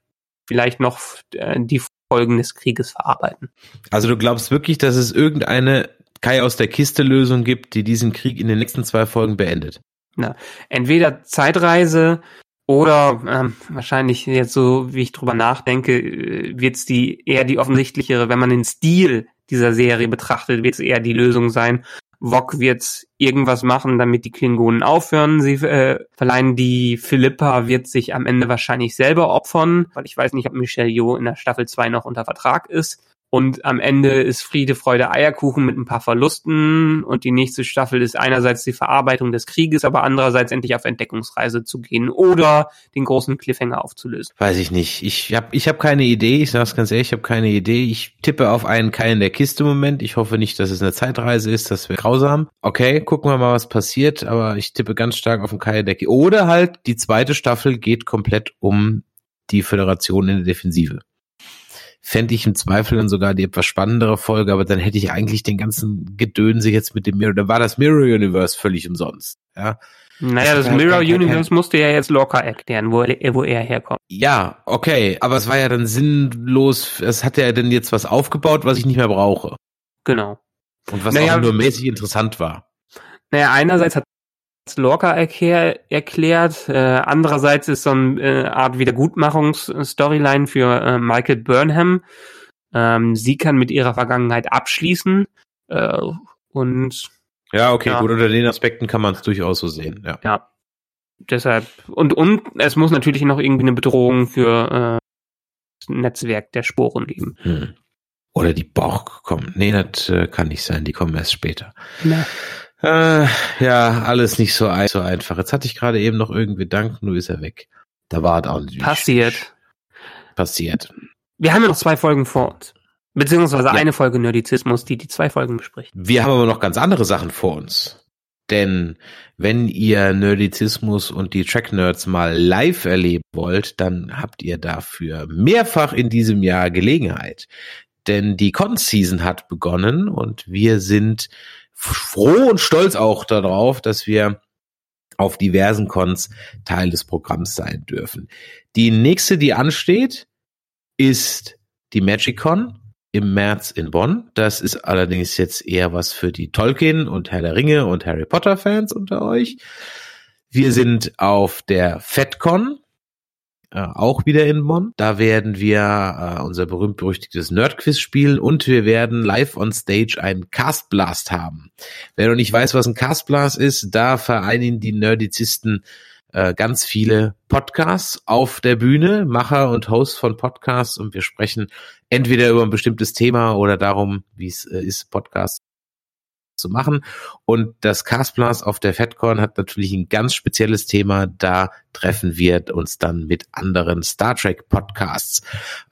vielleicht noch äh, die Folgen des Krieges verarbeiten. Also du glaubst wirklich, dass es irgendeine Kai aus der Kiste Lösung gibt, die diesen Krieg in den nächsten zwei Folgen beendet. Na, entweder Zeitreise oder ähm, wahrscheinlich jetzt so, wie ich drüber nachdenke, äh, wird es die eher die offensichtlichere, wenn man den Stil dieser Serie betrachtet, wird es eher die Lösung sein. Wok wird irgendwas machen, damit die Klingonen aufhören. Sie äh, verleihen die Philippa wird sich am Ende wahrscheinlich selber opfern, weil ich weiß nicht, ob Michelle Yeoh in der Staffel 2 noch unter Vertrag ist. Und am Ende ist Friede, Freude, Eierkuchen mit ein paar Verlusten. Und die nächste Staffel ist einerseits die Verarbeitung des Krieges, aber andererseits endlich auf Entdeckungsreise zu gehen oder den großen Cliffhanger aufzulösen. Weiß ich nicht. Ich habe ich hab keine Idee. Ich sage es ganz ehrlich, ich habe keine Idee. Ich tippe auf einen Kein der Kiste Moment. Ich hoffe nicht, dass es eine Zeitreise ist. Das wäre grausam. Okay, gucken wir mal, was passiert. Aber ich tippe ganz stark auf einen Kein der Kiste. Oder halt die zweite Staffel geht komplett um die Föderation in der Defensive fände ich im Zweifel dann sogar die etwas spannendere Folge, aber dann hätte ich eigentlich den ganzen Gedönse jetzt mit dem Mirror, da war das Mirror Universe völlig umsonst, ja. Naja, das, das Mirror kein, Universe kein, musste ja jetzt locker erklären, wo er, wo er herkommt. Ja, okay, aber es war ja dann sinnlos, es hat ja dann jetzt was aufgebaut, was ich nicht mehr brauche. Genau. Und was naja, auch nur mäßig interessant war. Naja, einerseits hat Lorca erklär, erklärt. Äh, andererseits ist so eine äh, Art Wiedergutmachungsstoryline für äh, Michael Burnham. Ähm, sie kann mit ihrer Vergangenheit abschließen äh, und ja, okay, ja. gut. Unter den Aspekten kann man es durchaus so sehen. Ja. ja. Deshalb und und es muss natürlich noch irgendwie eine Bedrohung für äh, das Netzwerk der Sporen geben. Hm. Oder die Borg kommen. Nee, das äh, kann nicht sein. Die kommen erst später. Na. Äh, ja, alles nicht so, ein, so einfach. Jetzt hatte ich gerade eben noch irgendwie Dank, nur ist er weg. Da war es auch nicht. Passiert. Passiert. Wir haben ja noch zwei Folgen vor uns. Beziehungsweise ja. eine Folge Nerdizismus, die die zwei Folgen bespricht. Wir haben aber noch ganz andere Sachen vor uns. Denn wenn ihr Nerdizismus und die Track Nerds mal live erleben wollt, dann habt ihr dafür mehrfach in diesem Jahr Gelegenheit. Denn die Con-Season hat begonnen und wir sind froh und stolz auch darauf, dass wir auf diversen Cons Teil des Programms sein dürfen. Die nächste, die ansteht, ist die MagicCon im März in Bonn. Das ist allerdings jetzt eher was für die Tolkien und Herr der Ringe und Harry Potter Fans unter euch. Wir sind auf der FedCon äh, auch wieder in Bonn. Da werden wir äh, unser berühmt-berüchtigtes Nerdquiz spielen und wir werden live on stage einen Castblast haben. Wer noch nicht weiß, was ein Castblast ist, da vereinigen die Nerdizisten äh, ganz viele Podcasts auf der Bühne, Macher und Hosts von Podcasts und wir sprechen entweder über ein bestimmtes Thema oder darum, wie es äh, ist, Podcasts zu machen. Und das Castblast auf der FedCon hat natürlich ein ganz spezielles Thema. Da treffen wir uns dann mit anderen Star Trek Podcasts.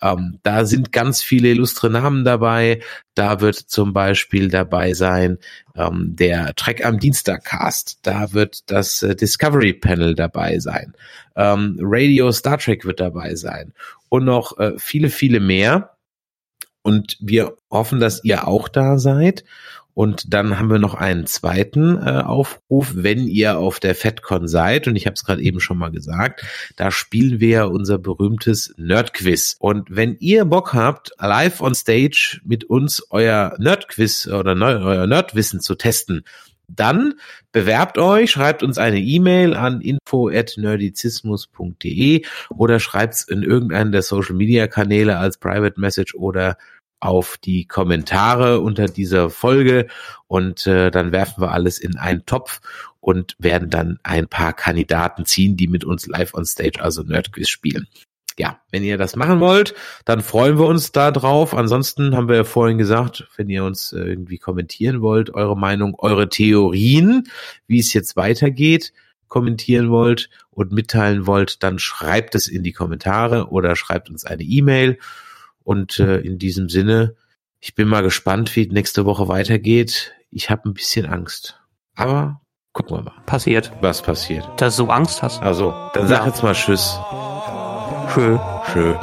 Ähm, da sind ganz viele illustre Namen dabei. Da wird zum Beispiel dabei sein ähm, der Trek am Dienstag Cast. Da wird das äh, Discovery Panel dabei sein. Ähm, Radio Star Trek wird dabei sein. Und noch äh, viele, viele mehr. Und wir hoffen, dass ihr auch da seid. Und dann haben wir noch einen zweiten äh, Aufruf, wenn ihr auf der FedCon seid, und ich habe es gerade eben schon mal gesagt, da spielen wir unser berühmtes Nerdquiz. Und wenn ihr Bock habt, live on stage mit uns euer Nerdquiz oder euer Nerdwissen zu testen, Dann bewerbt euch, schreibt uns eine E-Mail an info@nerdizismus.de oder schreibt's in irgendeinen der Social Media Kanäle als Private Message oder auf die Kommentare unter dieser Folge und äh, dann werfen wir alles in einen Topf und werden dann ein paar Kandidaten ziehen, die mit uns live on stage, also Nerdquiz spielen. Ja, wenn ihr das machen wollt, dann freuen wir uns da drauf. Ansonsten haben wir ja vorhin gesagt, wenn ihr uns äh, irgendwie kommentieren wollt, eure Meinung, eure Theorien, wie es jetzt weitergeht, kommentieren wollt und mitteilen wollt, dann schreibt es in die Kommentare oder schreibt uns eine E-Mail und äh, in diesem Sinne, ich bin mal gespannt, wie nächste Woche weitergeht. Ich habe ein bisschen Angst. Aber gucken wir mal. Passiert. Was passiert? Dass du Angst hast. Also, dann sag ja. jetzt mal Tschüss. Schö. Schö.